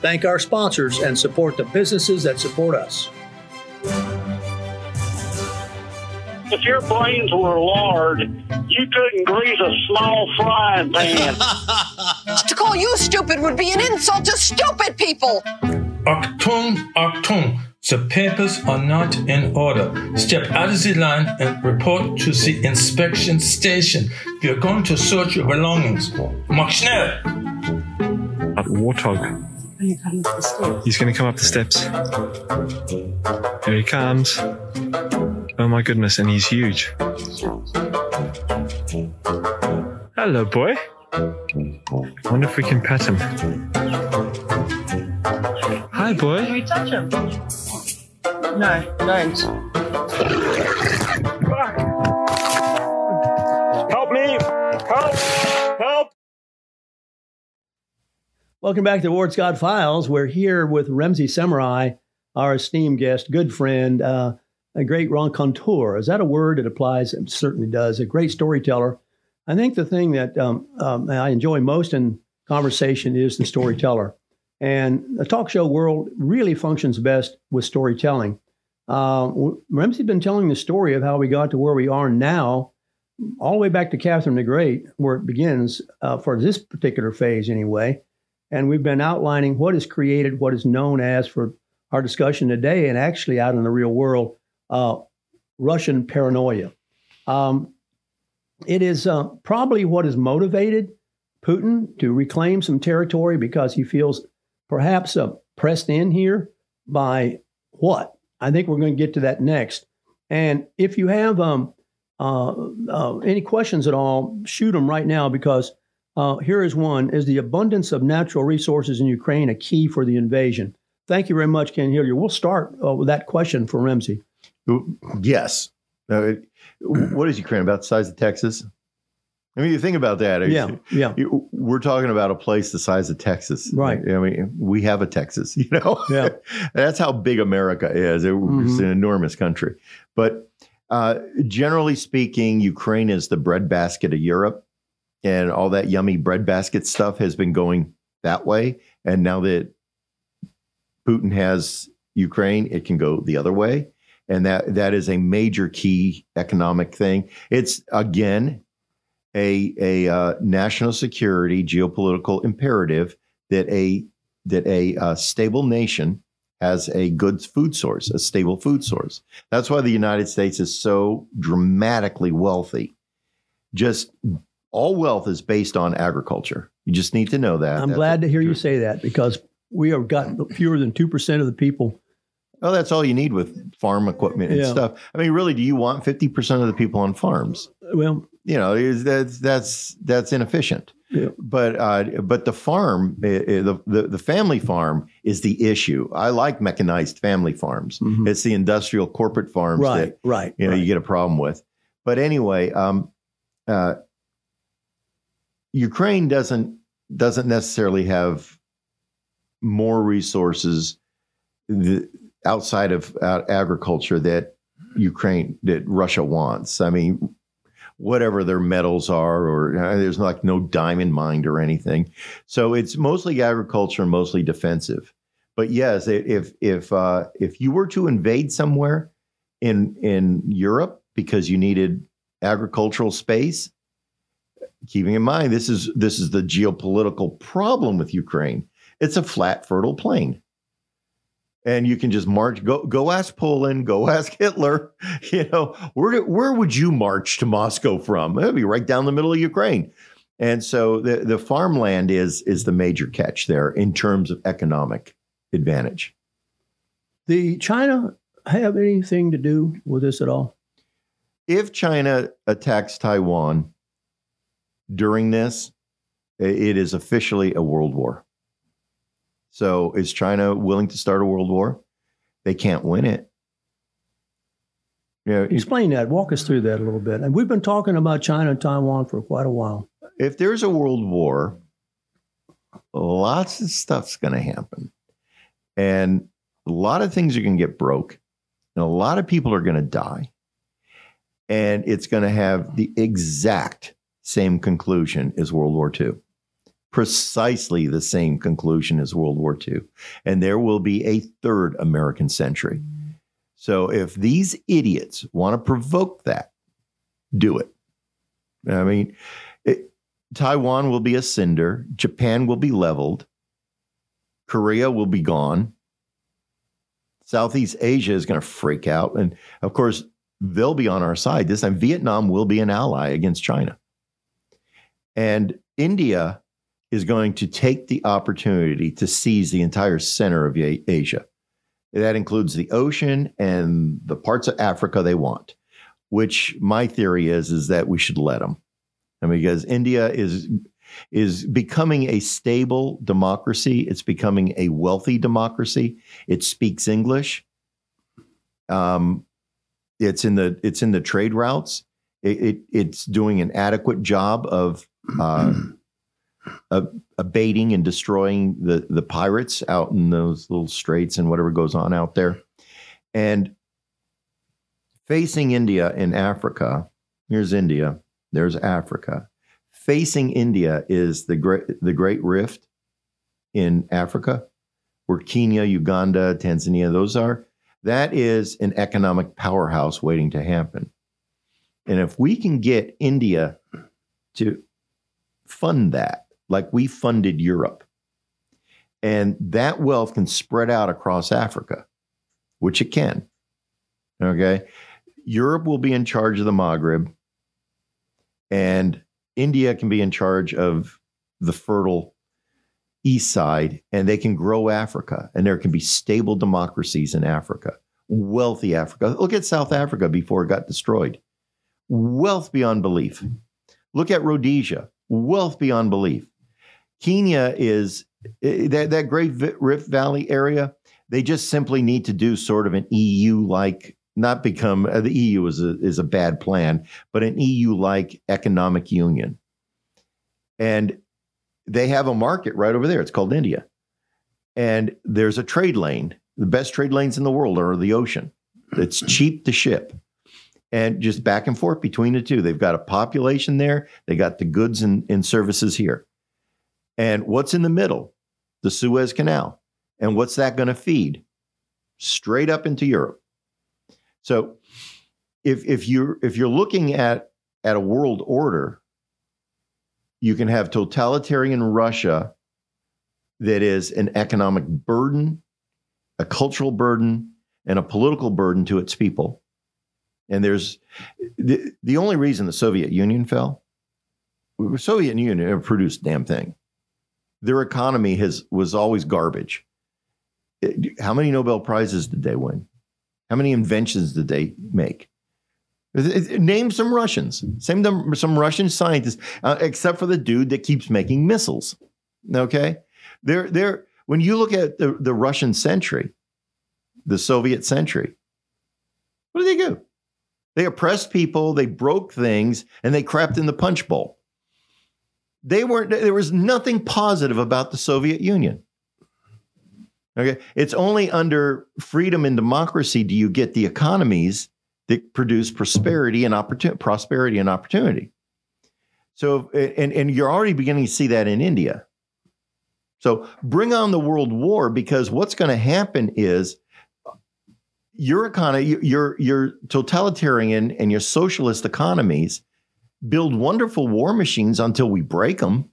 Speaker 3: thank our sponsors and support the businesses that support us.
Speaker 5: If your brains were lard, you couldn't grease a small frying pan. <laughs>
Speaker 6: to call you stupid would be an insult to stupid people.
Speaker 7: Achtung, Achtung. The papers are not in order. Step out of the line and report to the inspection station. We are going to search your belongings. Mach schnell!
Speaker 1: That warthog. He's going to come up the steps. Here he comes. Oh my goodness, and he's huge. Hello, boy. I wonder if we can pet him. Hi, boy.
Speaker 2: Can
Speaker 1: boy.
Speaker 2: we touch him? No, don't.
Speaker 1: Help me! Help! Help!
Speaker 3: Welcome back to Ward Scott Files. We're here with Ramsey Samurai, our esteemed guest, good friend, uh, a great raconteur. Is that a word It applies? It certainly does. A great storyteller. I think the thing that um, um, I enjoy most in conversation is the storyteller. And the talk show world really functions best with storytelling. Uh, Ramsey's been telling the story of how we got to where we are now, all the way back to Catherine the Great, where it begins uh, for this particular phase, anyway. And we've been outlining what is created, what is known as for our discussion today, and actually out in the real world, uh, Russian paranoia. Um, it is uh, probably what has motivated Putin to reclaim some territory because he feels perhaps uh, pressed in here by what? I think we're going to get to that next. And if you have um, uh, uh, any questions at all, shoot them right now because uh, here is one: Is the abundance of natural resources in Ukraine a key for the invasion? Thank you very much, Ken Hillier. We'll start uh, with that question for Ramsey.
Speaker 4: Yes. What is Ukraine about the size of Texas? I mean, you think about that.
Speaker 3: Yeah, yeah,
Speaker 4: You- We're talking about a place the size of Texas.
Speaker 3: Right.
Speaker 4: I mean, we have a Texas, you know?
Speaker 3: Yeah. <laughs>
Speaker 4: That's how big America is. It- It's
Speaker 3: Mhm.
Speaker 4: an enormous country. But uh, generally speaking, Ukraine is the breadbasket of Europe. And all that yummy breadbasket stuff has been going that way. And now that Putin has Ukraine, it can go the other way. And that that is a major key economic thing. It's again a a uh, national security geopolitical imperative that a that a uh, stable nation has a good food source, a stable food source. That's why the United States is so dramatically wealthy. Just all wealth is based on agriculture. You just need to know that.
Speaker 3: I'm
Speaker 4: That's
Speaker 3: glad to hear you say that because we have got fewer than two percent of the people.
Speaker 4: Oh, that's all you need with farm equipment and
Speaker 3: Yeah.
Speaker 4: stuff. I mean, really, do you want 50% of the people on farms?
Speaker 3: Well,
Speaker 4: you know that's that's that's inefficient
Speaker 3: Yeah.
Speaker 4: but uh but the farm eh, eh, the, the the family farm is the issue i like mechanized family farms
Speaker 3: mhm.
Speaker 4: it's the industrial corporate farms
Speaker 3: right,
Speaker 4: that
Speaker 3: right,
Speaker 4: you know
Speaker 3: right.
Speaker 4: you get a problem with but anyway, um, uh, Ukraine doesn't doesn't necessarily have more resources th- outside of uh, agriculture that Ukraine that Russia wants. I mean, whatever their metals are, or uh, there's like no diamond mine or anything. So it's mostly agriculture mostly defensive. But yes, if if uh, if you were to invade somewhere in in Europe because you needed agricultural space, keeping in mind this is this is the geopolitical problem with Ukraine. It's a flat, fertile plain. And you can just march. Go, go ask Poland. Go <laughs> ask Hitler. You know where where would you march to Moscow from? It'd be right down the middle of Ukraine. And so the the farmland is is the major catch there in terms of economic advantage.
Speaker 3: The China have anything to do with this at all?
Speaker 4: If China attacks Taiwan during this, it is officially a world war. So is China willing to start a world war? They can't win it.
Speaker 3: Yeah, Explain that. Walk us through that a little bit. And we've been talking about China and Taiwan for quite a while.
Speaker 4: If there's a world war, lots of stuff's going to happen. And a lot of things are going to get broke. And a lot of people are going to die. And it's going to have the exact same conclusion as World War II. Precisely the same conclusion as World War II. And there will be a third American century. So if these idiots want to provoke that, do it. I mean, it, Taiwan will be a cinder, Japan will be leveled, Korea will be gone. Southeast Asia is going to freak out. And of course, they'll be on our side. This time, Vietnam will be an ally against China. And India is going to take the opportunity to seize the entire center of Asia. That includes the ocean and the parts of Africa they want, which my theory is, is that we should let them. I mean, because India is is becoming a stable democracy. It's becoming a wealthy democracy. It speaks English. Um, it's in the it's in the trade routes. It, it it's doing an adequate job of uh, abating and destroying the the pirates out in those little straits and whatever goes on out there. And facing India in Africa, here's India. There's Africa facing India is the great the Great Rift in Africa, where Kenya, Uganda, Tanzania, those are. That is an economic powerhouse waiting to happen. And if we can get India to fund that, like we funded Europe, and that wealth can spread out across Africa, which it can. Okay. Europe will be in charge of the Maghreb, and India can be in charge of the fertile east side and they can grow Africa and there can be stable democracies in Africa, wealthy Africa. Look at South Africa before it got destroyed. Wealth beyond belief. Look at Rhodesia, wealth beyond belief. Kenya is eh, that, that Great Rift Valley area. They just simply need to do sort of an EU like not become uh, the EU is a is a bad plan, but an EU like economic union. And they have a market right over there. It's called India. And there's a trade lane. The best trade lanes in the world are the ocean. It's cheap to ship. And just back and forth between the two. They've got a population there, they got the goods and, and services here. And what's in the middle? The Suez Canal. And what's that going to feed? Straight up into Europe. So if if you're if you're looking at at a world order, you can have totalitarian Russia that is an economic burden, a cultural burden, and a political burden to its people. And there's the, the only reason the Soviet Union fell, the Soviet Union produced damn thing. Their economy has was always garbage. How many Nobel Prizes did they win? How many inventions did they make? Name some Russians. Same some Russian scientists, uh, except for the dude that keeps making missiles. Okay, they're they're when you look at the, the Russian century, the Soviet century, what did they do? They oppressed people, they broke things, and they crapped in the punch bowl. They weren't, there was nothing positive about the Soviet Union. Okay. It's only under freedom and democracy do you get the economies that produce prosperity and opportunity, prosperity and opportunity. So, and, and you're already beginning to see that in India. So bring on the world war because what's going to happen is your economy, your your totalitarian and your socialist economies build wonderful war machines until we break them,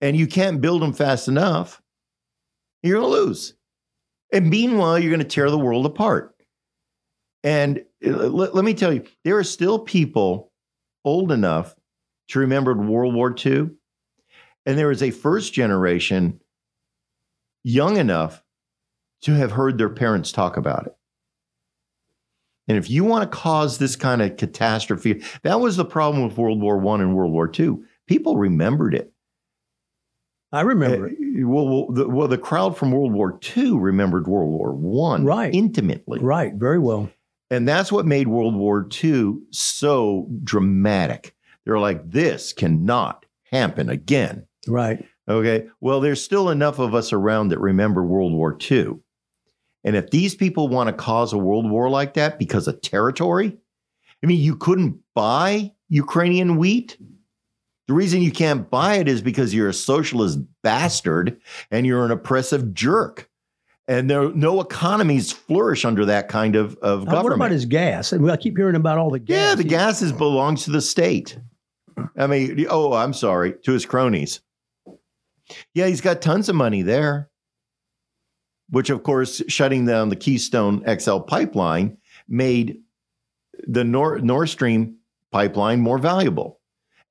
Speaker 4: and you can't build them fast enough. You're going to lose, and meanwhile, you're going to tear the world apart. And uh, let, let me tell you, there are still people old enough to remember World War II, and there is a first generation young enough to have heard their parents talk about it. And if you want to cause this kind of catastrophe, that was the problem with World War One and World War Two. People remembered it.
Speaker 3: I remember it.
Speaker 4: Uh, well, well, the, well, the crowd from World War II remembered World War One
Speaker 3: Right.
Speaker 4: intimately,
Speaker 3: Right, very well.
Speaker 4: and that's what made World War II so dramatic. They're like, "This cannot happen again."
Speaker 3: Right.
Speaker 4: Okay. Well, there's still enough of us around that remember World War II. And if these people want to cause a world war like that because of territory, I mean, you couldn't buy Ukrainian wheat. The reason you can't buy it is because you're a socialist bastard and you're an oppressive jerk. And there no economies flourish under that kind of, of
Speaker 3: Uh,
Speaker 4: government.
Speaker 3: what about his gas? And I keep hearing about all the gas.
Speaker 4: Yeah, the
Speaker 3: He-
Speaker 4: gas is belongs to the state. I mean, oh, I'm sorry, to his cronies. Yeah, he's got tons of money there. Which, of course, shutting down the Keystone XL pipeline made the Nord, Nord Stream pipeline more valuable.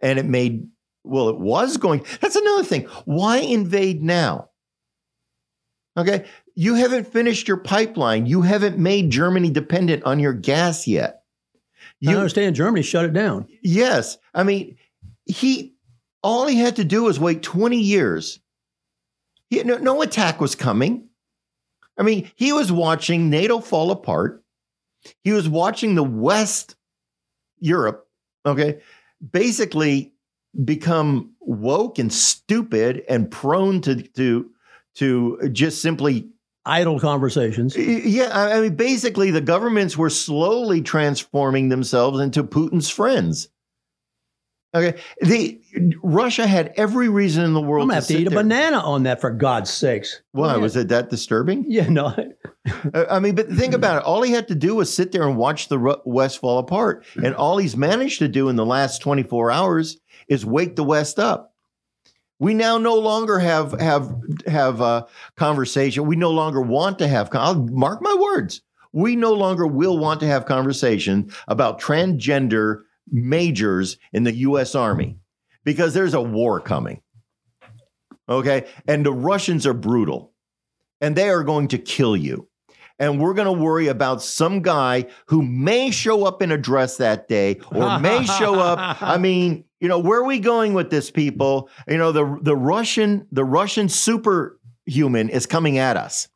Speaker 4: And it made, well, it was going. That's another thing. Why invade now? Okay. You haven't finished your pipeline. You haven't made Germany dependent on your gas yet.
Speaker 3: I
Speaker 4: You,
Speaker 3: understand Germany shut it down.
Speaker 4: Yes. I mean, he all he had to do was wait 20 years. He, no, no attack was coming. I mean, he was watching NATO fall apart. He was watching the West, Europe, okay, basically become woke and stupid and prone to to to just simply
Speaker 3: Idle conversations.
Speaker 4: yeah, I I mean, basically, the governments were slowly transforming themselves into Putin's friends. Okay, the Russia had every reason in the world
Speaker 3: I'm gonna
Speaker 4: to
Speaker 3: have to eat a
Speaker 4: there-
Speaker 3: banana on that for God's sakes.
Speaker 4: Why was it that disturbing?
Speaker 3: Yeah, no. <laughs>
Speaker 4: Uh, I mean, but think about it. All he had to do was sit there and watch the West fall apart, and all he's managed to do in the last 24 hours is wake the West up. We now no longer have have have a conversation. We no longer want to have. I'll mark my words. We no longer will want to have conversation about transgender majors in the U.S. Army because there's a war coming. Okay, and the Russians are brutal, and they are going to kill you and we're going to worry about some guy who may show up in a dress that day or may show up i <laughs> mean you know where are we going with this people you know the the russian the russian superhuman is coming at us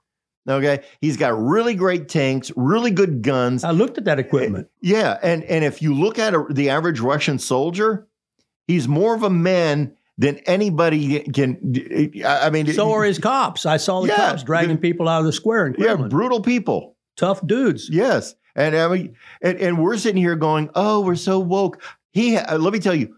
Speaker 4: okay he's got really great tanks really good guns
Speaker 3: I looked at that eh, equipment.
Speaker 4: yeah and and if you look at a, the average russian soldier he's more of a man than anybody can eh, i I mean
Speaker 3: So eh, are his cops. I saw the
Speaker 4: Yeah,
Speaker 3: cops dragging
Speaker 4: the-
Speaker 3: people out of the square in
Speaker 4: yeah brutal people
Speaker 3: Tough dudes.
Speaker 4: Yes, and I mean, and, and we're sitting here going, "Oh, we're so woke." He, let me tell you,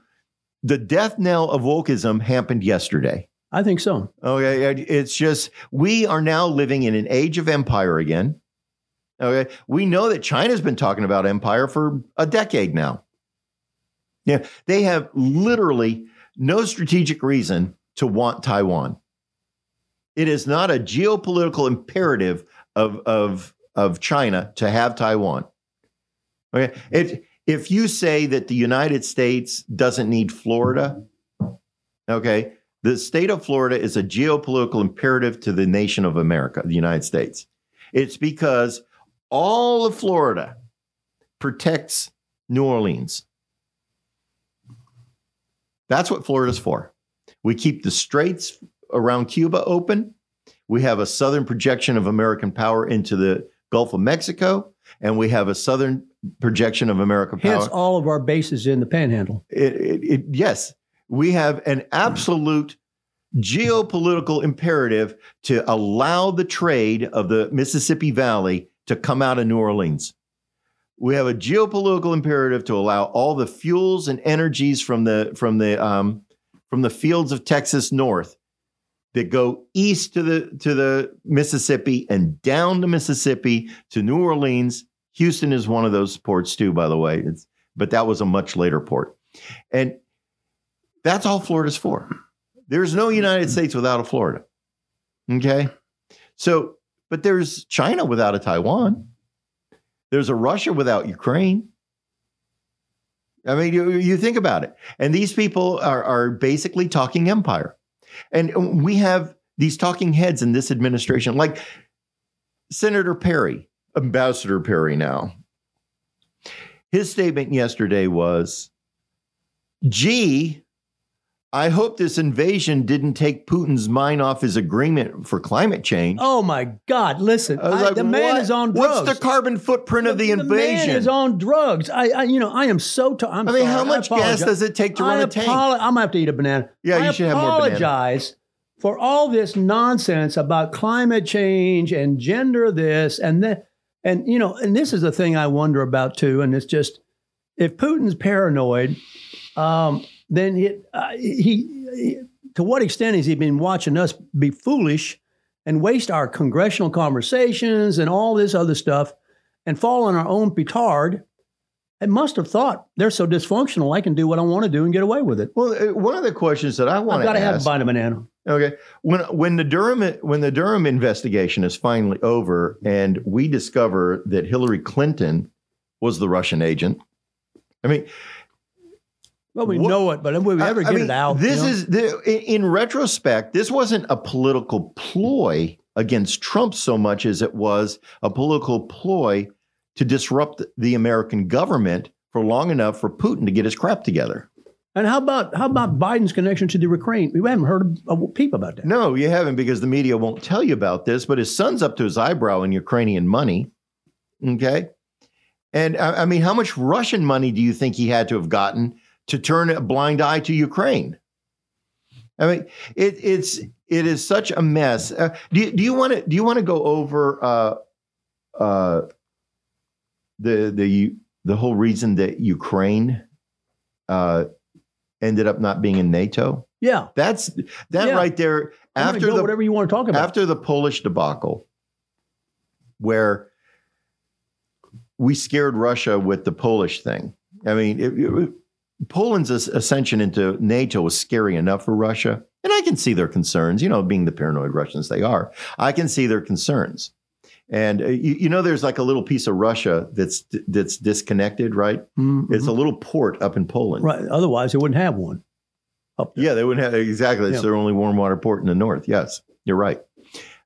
Speaker 4: the death knell of wokeism happened yesterday.
Speaker 3: I think so.
Speaker 4: Okay, it's just we are now living in an age of empire again. Okay, we know that China's been talking about empire for a decade now. Yeah, they have literally no strategic reason to want Taiwan. It is not a geopolitical imperative of of of China to have Taiwan. Okay, if if you say that the United States doesn't need Florida, okay, the state of Florida is a geopolitical imperative to the nation of America, the United States. It's because all of Florida protects New Orleans. That's what Florida's for. We keep the straits around Cuba open. We have a southern projection of American power into the Gulf of Mexico, and we have a southern projection of American power.
Speaker 3: Hence, all of our bases in the Panhandle.
Speaker 4: It, it, it, yes, we have an absolute geopolitical imperative to allow the trade of the Mississippi Valley to come out of New Orleans. We have a geopolitical imperative to allow all the fuels and energies from the from the um, from the fields of Texas north that go east to the to the Mississippi and down the Mississippi to New Orleans. Houston is one of those ports too, by the way. It's, but that was a much later port, and that's all Florida's for. There's no United mm-hmm. States without a Florida. Okay. So, but there's China without a Taiwan. There's a Russia without Ukraine. I mean, you, you think about it. And these people are, are basically talking empire. And we have these talking heads in this administration, like Senator Kerry, Ambassador Kerry now. His statement yesterday was gee, I hope this invasion didn't take Putin's mind off his agreement for climate change.
Speaker 3: Oh my God! Listen,
Speaker 4: I
Speaker 3: I-
Speaker 4: like,
Speaker 3: the man
Speaker 4: what?
Speaker 3: is on drugs.
Speaker 4: What's the carbon footprint of the,
Speaker 3: man
Speaker 4: invasion?
Speaker 3: is on drugs. I, I you know, I am so. T- I'm
Speaker 4: I mean,
Speaker 3: sorry.
Speaker 4: how much gas does it take to run a tank?
Speaker 3: apolo- I'm gonna have to eat a banana.
Speaker 4: Yeah, you should have more banana.
Speaker 3: apologize for all this nonsense about climate change and gender this and that. And you know, and this is the thing I wonder about too. And it's just if Putin's paranoid, um, then it, uh, he, he to what extent has he been watching us be foolish and waste our congressional conversations and all this other stuff and fall on our own petard? It must have thought they're so dysfunctional. I can do what I want to do and get away with it.
Speaker 4: well, uh, one of the questions that I want
Speaker 3: I've
Speaker 4: to
Speaker 3: got to have a
Speaker 4: ask.
Speaker 3: bite of banana.
Speaker 4: Okay, when when the Durham when the Durham investigation is finally over, and we discover that Hillary Clinton was the Russian agent. I mean,
Speaker 3: Well, we
Speaker 4: What-
Speaker 3: know it, but we ever
Speaker 4: I-
Speaker 3: get
Speaker 4: I mean,
Speaker 3: it out,
Speaker 4: This
Speaker 3: you know?
Speaker 4: is the, in, retrospect, this wasn't a political ploy against Trump so much as it was a political ploy to disrupt the American government for long enough for Putin to get his crap together.
Speaker 3: And how about how about Biden's connection to the Ukraine? We haven't heard a, a peep about that.
Speaker 4: No, you haven't because the media won't tell you about this, but his son's up to his eyebrow in Ukrainian money. Okay. And I, I mean, how much Russian money do you think he had to have gotten to turn a blind eye to Ukraine? I mean, it, it's it is such a mess. Uh, do you, do you want to do you want to go over uh, uh, the the the whole reason that Ukraine uh, ended up not being in NATO?
Speaker 3: Yeah,
Speaker 4: That's that
Speaker 3: Yeah.
Speaker 4: right there. After the
Speaker 3: whatever you want to talk about.
Speaker 4: after the Polish debacle, where we scared Russia with the Polish thing. I mean, it, it- Poland's ascension into NATO was scary enough for Russia, and I can see their concerns. You know, being the paranoid Russians they are, I can see their concerns. And uh, you, you know, there's like a little piece of Russia that's that's disconnected, right?
Speaker 3: Mhm.
Speaker 4: It's a little port up in Poland.
Speaker 3: right. Otherwise, they wouldn't have one. Up there.
Speaker 4: Yeah, they wouldn't have exactly. It's
Speaker 3: Yeah.
Speaker 4: their only warm water port in the north. Yes, you're right.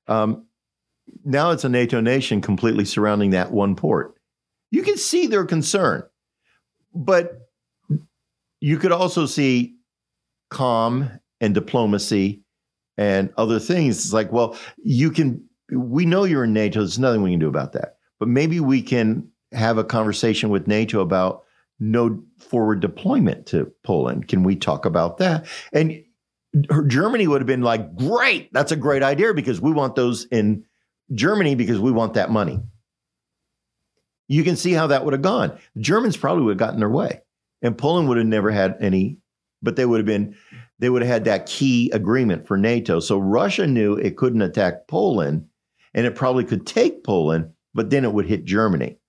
Speaker 4: Um, now it's a NATO nation completely surrounding that one port. You can see their concern, but you could also see calm and diplomacy and other things. It's like, well, you can. We know you're in NATO. There's nothing we can do about that. But maybe we can have a conversation with NATO about no forward deployment to Poland. Can we talk about that? And Germany would have been like, great, that's a great idea because we want those in Germany because we want that money. You can see how that would have gone. Germans probably would have gotten their way, and Poland would have never had any, but they would have been, they would have had that key agreement for NATO. So Russia knew it couldn't attack Poland, and it probably could take Poland, but then it would hit Germany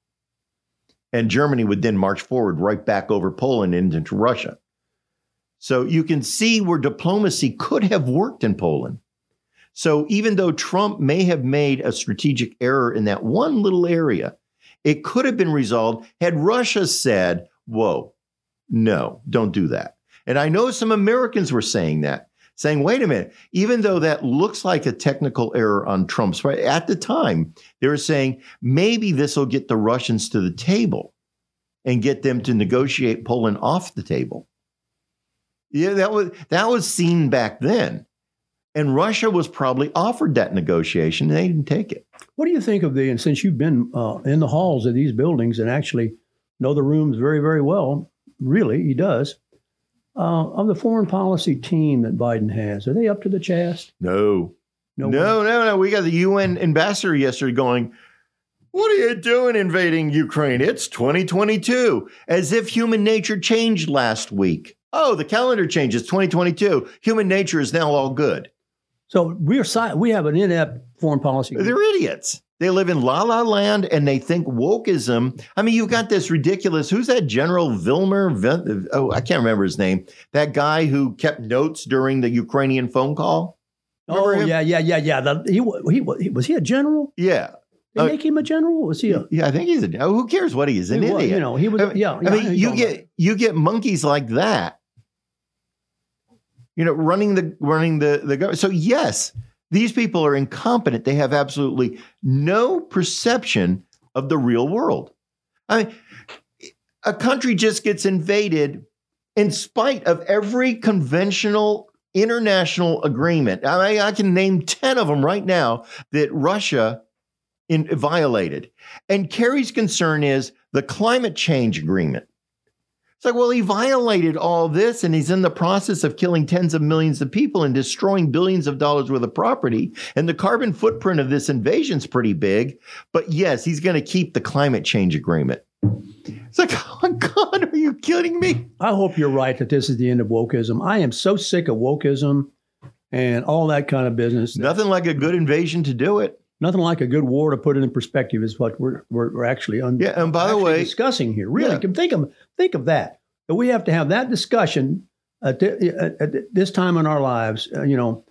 Speaker 4: and Germany would then march forward right back over Poland and into Russia. So you can see where diplomacy could have worked in Poland. So even though Trump may have made a strategic error in that one little area, it could have been resolved had Russia said, Whoa, no, don't do that. And I know some Americans were saying that, saying, wait a minute, even though that looks like a technical error on Trump's part, at the time, they were saying maybe this will get the Russians to the table and get them to negotiate Poland off the table. Yeah, that was that was seen back then. And Russia was probably offered that negotiation and they didn't take it.
Speaker 3: What do you think of the? And since you've been uh, in the halls of these buildings and actually know the rooms very, very well. Really, he does. Uh, of the foreign policy team that Biden has, are they up to the chest?
Speaker 4: No.
Speaker 3: No,
Speaker 4: No, no, no. We got the UN ambassador yesterday going, What are you doing invading Ukraine? It's 2022. As if human nature changed last week. Oh, the calendar changes 2022. Human nature is now all good.
Speaker 3: So we're we have an inept foreign policy.
Speaker 4: They're idiots. They live in la la land and they think wokeism. I mean, you've got this ridiculous. Who's that General Vilmer? Oh, I can't remember his name. That guy who kept notes during the Ukrainian phone call.
Speaker 3: oh
Speaker 4: him?
Speaker 3: yeah, yeah, yeah, yeah. The, he, he, wa- he was he a general?
Speaker 4: Yeah.
Speaker 3: They
Speaker 4: Uh,
Speaker 3: make him a general? Was he a?
Speaker 4: Yeah, I think he's a. oh, Who cares what he is? An
Speaker 3: he was,
Speaker 4: idiot.
Speaker 3: you know, he was.
Speaker 4: I
Speaker 3: yeah,
Speaker 4: I mean, you get
Speaker 3: talking
Speaker 4: you get monkeys like that. You know, running the running the the government. So yes, these people are incompetent. They have absolutely no perception of the real world. I mean, a country just gets invaded in spite of every conventional international agreement. I mean, I can name 10 of them right now that Russia in, violated. And Kerry's concern is the climate change agreement. It's like, well, he violated all this and he's in the process of killing tens of millions of people and destroying billions of dollars worth of property. And the carbon footprint of this invasion is pretty big. But yes, he's going to keep the climate change agreement. It's like, <laughs> oh God, are you kidding me?
Speaker 3: I hope you're right that this is the end of wokeism. I am so sick of wokeism and all that kind of business.
Speaker 4: Nothing like a good invasion to do it.
Speaker 3: Nothing like a good war to put it in perspective is what we're we're, we're actually un-
Speaker 4: Yeah, and by the way-
Speaker 3: discussing here. Really,
Speaker 4: Yeah.
Speaker 3: can think of think of that. That we have to have that discussion at, at, this time in our lives. Uh, you know,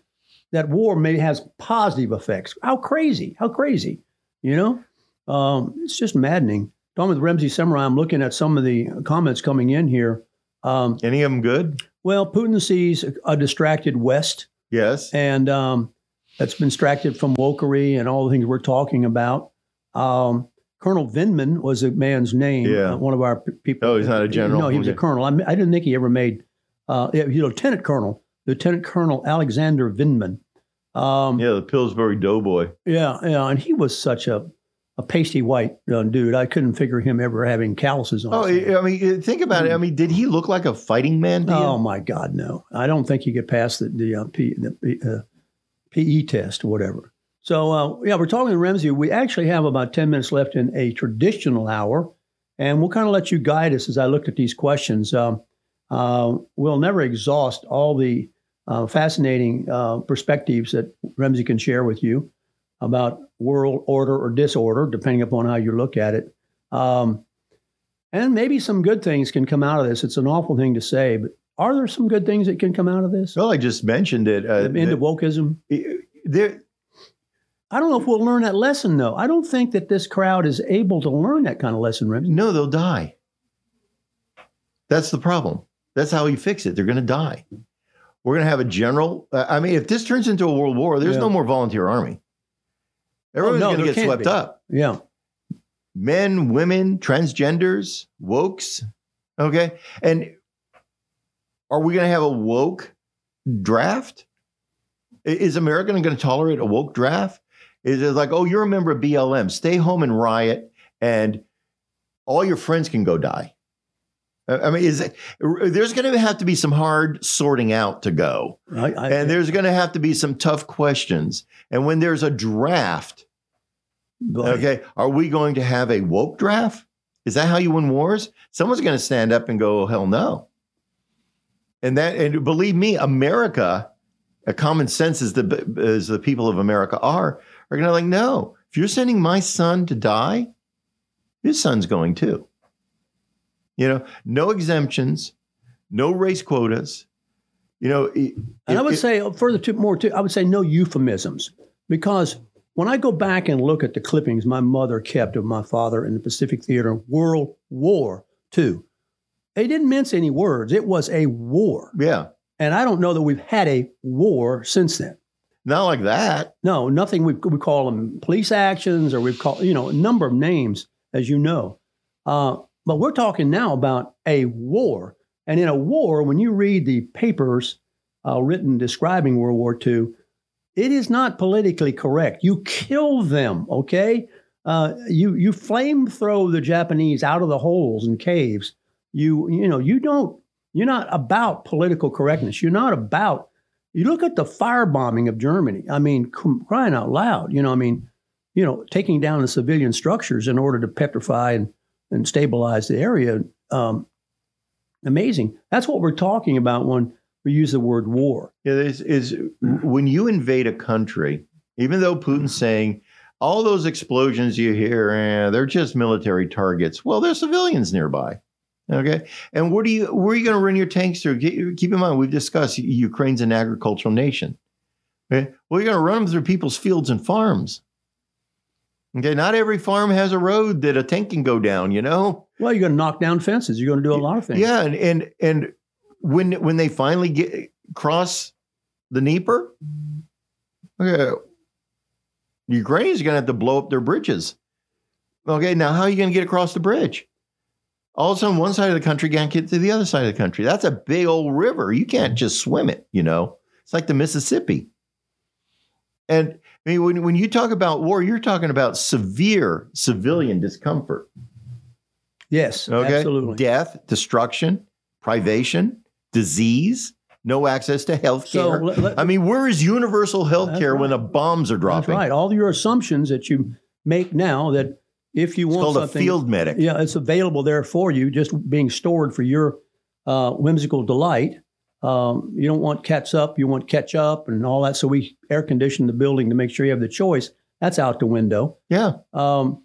Speaker 3: that war may has positive effects. How crazy! How crazy! You know, um, it's just maddening. Talking with Ramsey Samurai, I'm looking at some of the comments coming in here. Um,
Speaker 4: Any of them good?
Speaker 3: well, Putin sees a distracted West
Speaker 4: Yes.
Speaker 3: and um, that's been extracted from wokery and all the things we're talking about. Um, Colonel Vindman was a man's name.
Speaker 4: Yeah.
Speaker 3: uh, one of our people.
Speaker 4: Oh, he's not a general?
Speaker 3: No, he was a colonel. I, I didn't think he ever made. Uh, a lieutenant colonel. Lieutenant Colonel Alexander Vindman. Um, yeah.
Speaker 4: The Pillsbury Doughboy.
Speaker 3: yeah, yeah, and he was such a a pasty white uh, dude. I couldn't figure him ever having calluses on.
Speaker 4: Oh. I mean, think about it. I mean, did he look like a fighting man? to you?
Speaker 3: Oh my God, no! I don't think you could pass the the, uh, P, the uh, PE test or whatever. So uh, yeah, we're talking to Ramsey. We actually have about ten minutes left in a traditional hour, and we'll kind of let you guide us as I looked at these questions. Um, uh, we'll never exhaust all the uh, fascinating uh, perspectives that Ramsey can share with you about world order or disorder, depending upon how you look at it. Um, and maybe some good things can come out of this. It's an awful thing to say, but are there some good things that can come out of this?
Speaker 4: Well, I just mentioned it. Uh,
Speaker 3: the end of wokeism.
Speaker 4: there,
Speaker 3: I don't know if we'll learn that lesson, though. I don't think that this crowd is able to learn that kind of lesson, Ramsey.
Speaker 4: no, they'll die. That's the problem. That's how you fix it. They're going to die. We're going to have a general. Uh, I mean, if this turns into a world war, there's
Speaker 3: Yeah.
Speaker 4: no more volunteer army. Everyone's
Speaker 3: no,
Speaker 4: going to get swept
Speaker 3: be.
Speaker 4: up.
Speaker 3: Yeah.
Speaker 4: men, women, transgenders, wokes. Okay. And are we going to have a woke draft? Is America going to tolerate a woke draft? Is it like, oh, you're a member of BLM, stay home and riot, and all your friends can go die? I mean, is it, there's going to have to be some hard sorting out to go.
Speaker 3: I, I,
Speaker 4: And there's going to have to be some tough questions. And when there's a draft, Okay. Are we going to have a woke draft? Is that how you win wars? Someone's going to stand up and go, hell no. And that, and believe me, America, a common sense as the as the people of America are, are going to like, no. If you're sending my son to die, his son's going too. You know, no exemptions, no race quotas. You know, it-
Speaker 3: And I would
Speaker 4: it-
Speaker 3: say uh, further to more to I would say no euphemisms because when I go back and look at the clippings my mother kept of my father in the Pacific Theater World War II, they didn't mince any words. It was a war,
Speaker 4: yeah,
Speaker 3: and I don't know that we've had a war since then.
Speaker 4: not like that.
Speaker 3: No, nothing. We we call them police actions, or we've called you know a number of names, as you know. Uh, but we're talking now about a war, and in a war, when you read the papers uh, written describing World War II, it is not politically correct. You kill them, okay? Uh, you you flamethrow the Japanese out of the holes and caves. You you know you don't. You're not about political correctness. You're not about. You look at the firebombing of Germany. I mean, crying out loud. You know, I mean, you know, taking down the civilian structures in order to petrify and, and stabilize the area. Um, amazing. That's what we're talking about when we use the word war.
Speaker 4: Yeah, is is when you invade a country, even though Putin's saying all those explosions you hear, eh, they're just military targets. Well, there's civilians nearby. Okay, and where do you where are you going to run your tanks through? Keep in mind, we've discussed Ukraine's an agricultural nation. Okay, well, you're going to run them through people's fields and farms. Okay, not every farm has a road that a tank can go down. You know.
Speaker 3: Well, you're going to knock down fences. You're going to do a lot of things.
Speaker 4: Yeah, and and and when when they finally get cross the Dnieper, okay, Ukrainians are going to have to blow up their bridges. Okay, now how are you going to get across the bridge? All of a sudden one side of the country can't get to the other side of the country. That's a big old river. You can't just swim it, you know. It's like the Mississippi. And I mean, when, when you talk about war, you're talking about severe civilian discomfort.
Speaker 3: Yes, okay? absolutely.
Speaker 4: Death, destruction, privation, disease, no access to health care. So, I mean, where is universal health care right. when the bombs are dropping?
Speaker 3: That's right. All your assumptions that you make now that if you
Speaker 4: it's
Speaker 3: want
Speaker 4: called
Speaker 3: something,
Speaker 4: a field medic.
Speaker 3: Yeah, it's available there for you, just being stored for your uh, whimsical delight. Um, you don't want catsup, you want ketchup and all that. So we air condition the building to make sure you have the choice. That's out the window.
Speaker 4: Yeah.
Speaker 3: Um,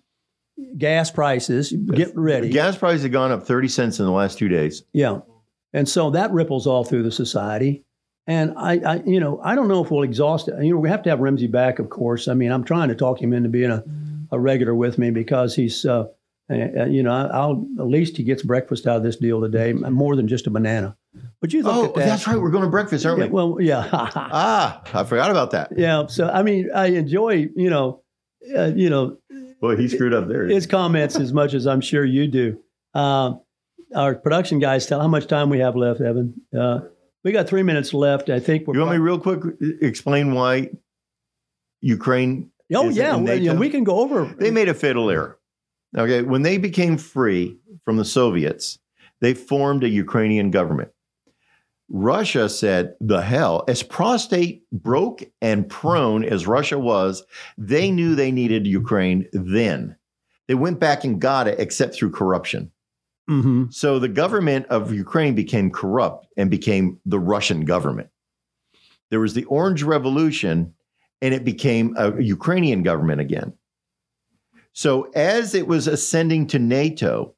Speaker 3: gas prices, get ready.
Speaker 4: Gas prices have gone up 30 cents in the last two days.
Speaker 3: Yeah. And so that ripples all through the society. And I, I, you know, I don't know if we'll exhaust it. You know, we have to have Ramsey back, of course. I mean, I'm trying to talk him into being a a regular with me because he's, uh, you know, I'll at least he gets breakfast out of this deal today, more than just a banana. But you look
Speaker 4: oh,
Speaker 3: at that.
Speaker 4: that's right. We're going to breakfast, aren't
Speaker 3: yeah,
Speaker 4: we?
Speaker 3: Well, yeah. <laughs>
Speaker 4: ah, I forgot about that.
Speaker 3: Yeah. So I mean, I enjoy, you know, uh, you know.
Speaker 4: Boy, he screwed up there.
Speaker 3: His comments as much as I'm sure you do. Uh, our production guys tell how much time we have left, Evan. Uh, we got three minutes left. I think we're.
Speaker 4: You want me real quick explain why Ukraine
Speaker 3: Oh yeah, well, yeah, we can go over.
Speaker 4: They made a fatal error. Okay, when they became free from the Soviets, they formed a Ukrainian government. Russia said, "The hell!" As prostate broke and prone as Russia was, they knew they needed Ukraine. Then they went back and got it, except through corruption.
Speaker 3: Mm-hmm.
Speaker 4: So the government of Ukraine became corrupt and became the Russian government. There was the Orange Revolution, and it became a Ukrainian government again. So as it was ascending to NATO,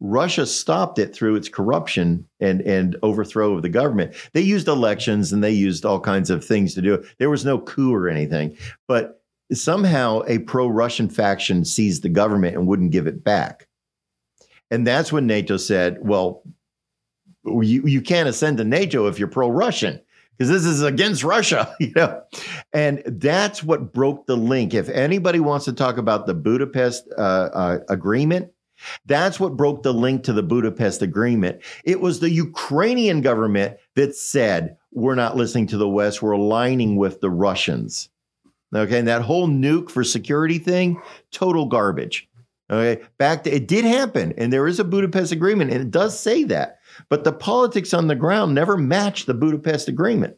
Speaker 4: Russia stopped it through its corruption and, and overthrow of the government. They used elections and they used all kinds of things to do it. There was no coup or anything, but somehow a pro Russian faction seized the government and wouldn't give it back. And that's when NATO said, well, you, you can't ascend to NATO if you're pro Russian because this is against Russia, <laughs> you know. And that's what broke the link. If anybody wants to talk about the Budapest uh, uh, agreement, that's what broke the link to the Budapest agreement. It was the Ukrainian government that said, we're not listening to the West, we're aligning with the Russians. Okay, and that whole nuke for security thing, total garbage. Okay, back to it did happen, and there is a Budapest agreement, and it does say that. But the politics on the ground never match the Budapest Agreement.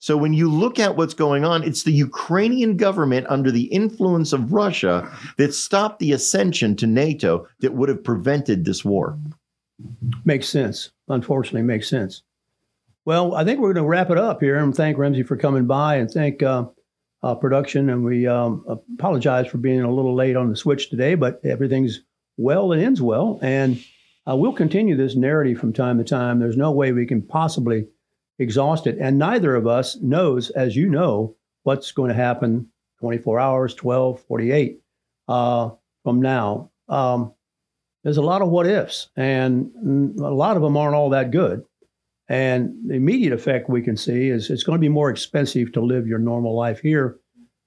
Speaker 4: So when you look at what's going on, it's the Ukrainian government under the influence of Russia that stopped the ascension to NATO that would have prevented this war.
Speaker 3: Makes sense. Unfortunately, makes sense. Well, I think we're going to wrap it up here and thank Ramsey for coming by and thank uh, uh, production. And we um, apologize for being a little late on the switch today, but everything's well and ends well. And uh, we'll continue this narrative from time to time. There's no way we can possibly exhaust it. And neither of us knows, as you know, what's going to happen 24 hours, 12, 48 uh, from now. Um, there's a lot of what ifs, and a lot of them aren't all that good. And the immediate effect we can see is it's going to be more expensive to live your normal life here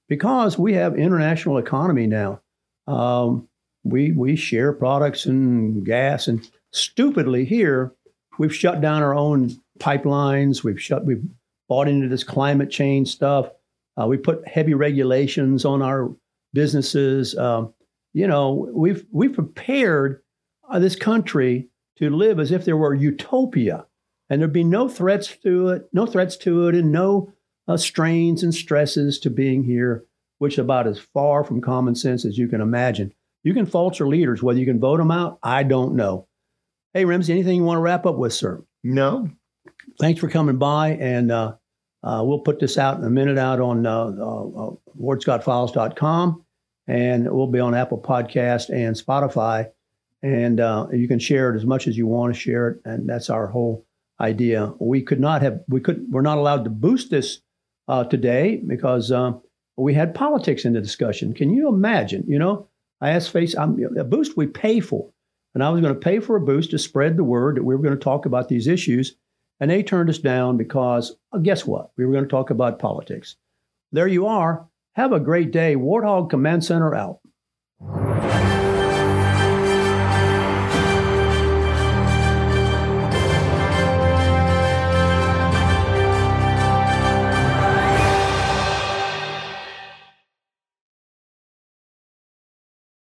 Speaker 3: because we have international economy now. Um, we we share products and gas and stupidly here we've shut down our own pipelines we've shut we've bought into this climate change stuff uh, we put heavy regulations on our businesses. Um, you know, we've we've prepared uh, this country to live as if there were utopia, and there'd be no threats to it, no threats to it, and no uh, strains and stresses to being here, which about as far from common sense as you can imagine. You can fault your leaders, whether you can vote them out, I don't know. Hey, Ramsey, anything you want to wrap up with, sir?
Speaker 4: No.
Speaker 3: Thanks for coming by, and uh, uh, we'll put this out in a minute out on uh, uh, wardscottfiles.com, and we'll be on Apple Podcast and Spotify. And uh, you can share it as much as you want to share it, and that's our whole idea. We could not have, we could, we're not allowed to boost this uh, today because uh, we had politics in the discussion. Can you imagine? You know, I asked Face, I'm, a boost we pay for. And I was going to pay for a boost to spread the word that we were going to talk about these issues. And they turned us down because, uh, guess what? We were going to talk about politics. There you are. Have a great day. Warthog Command Center out.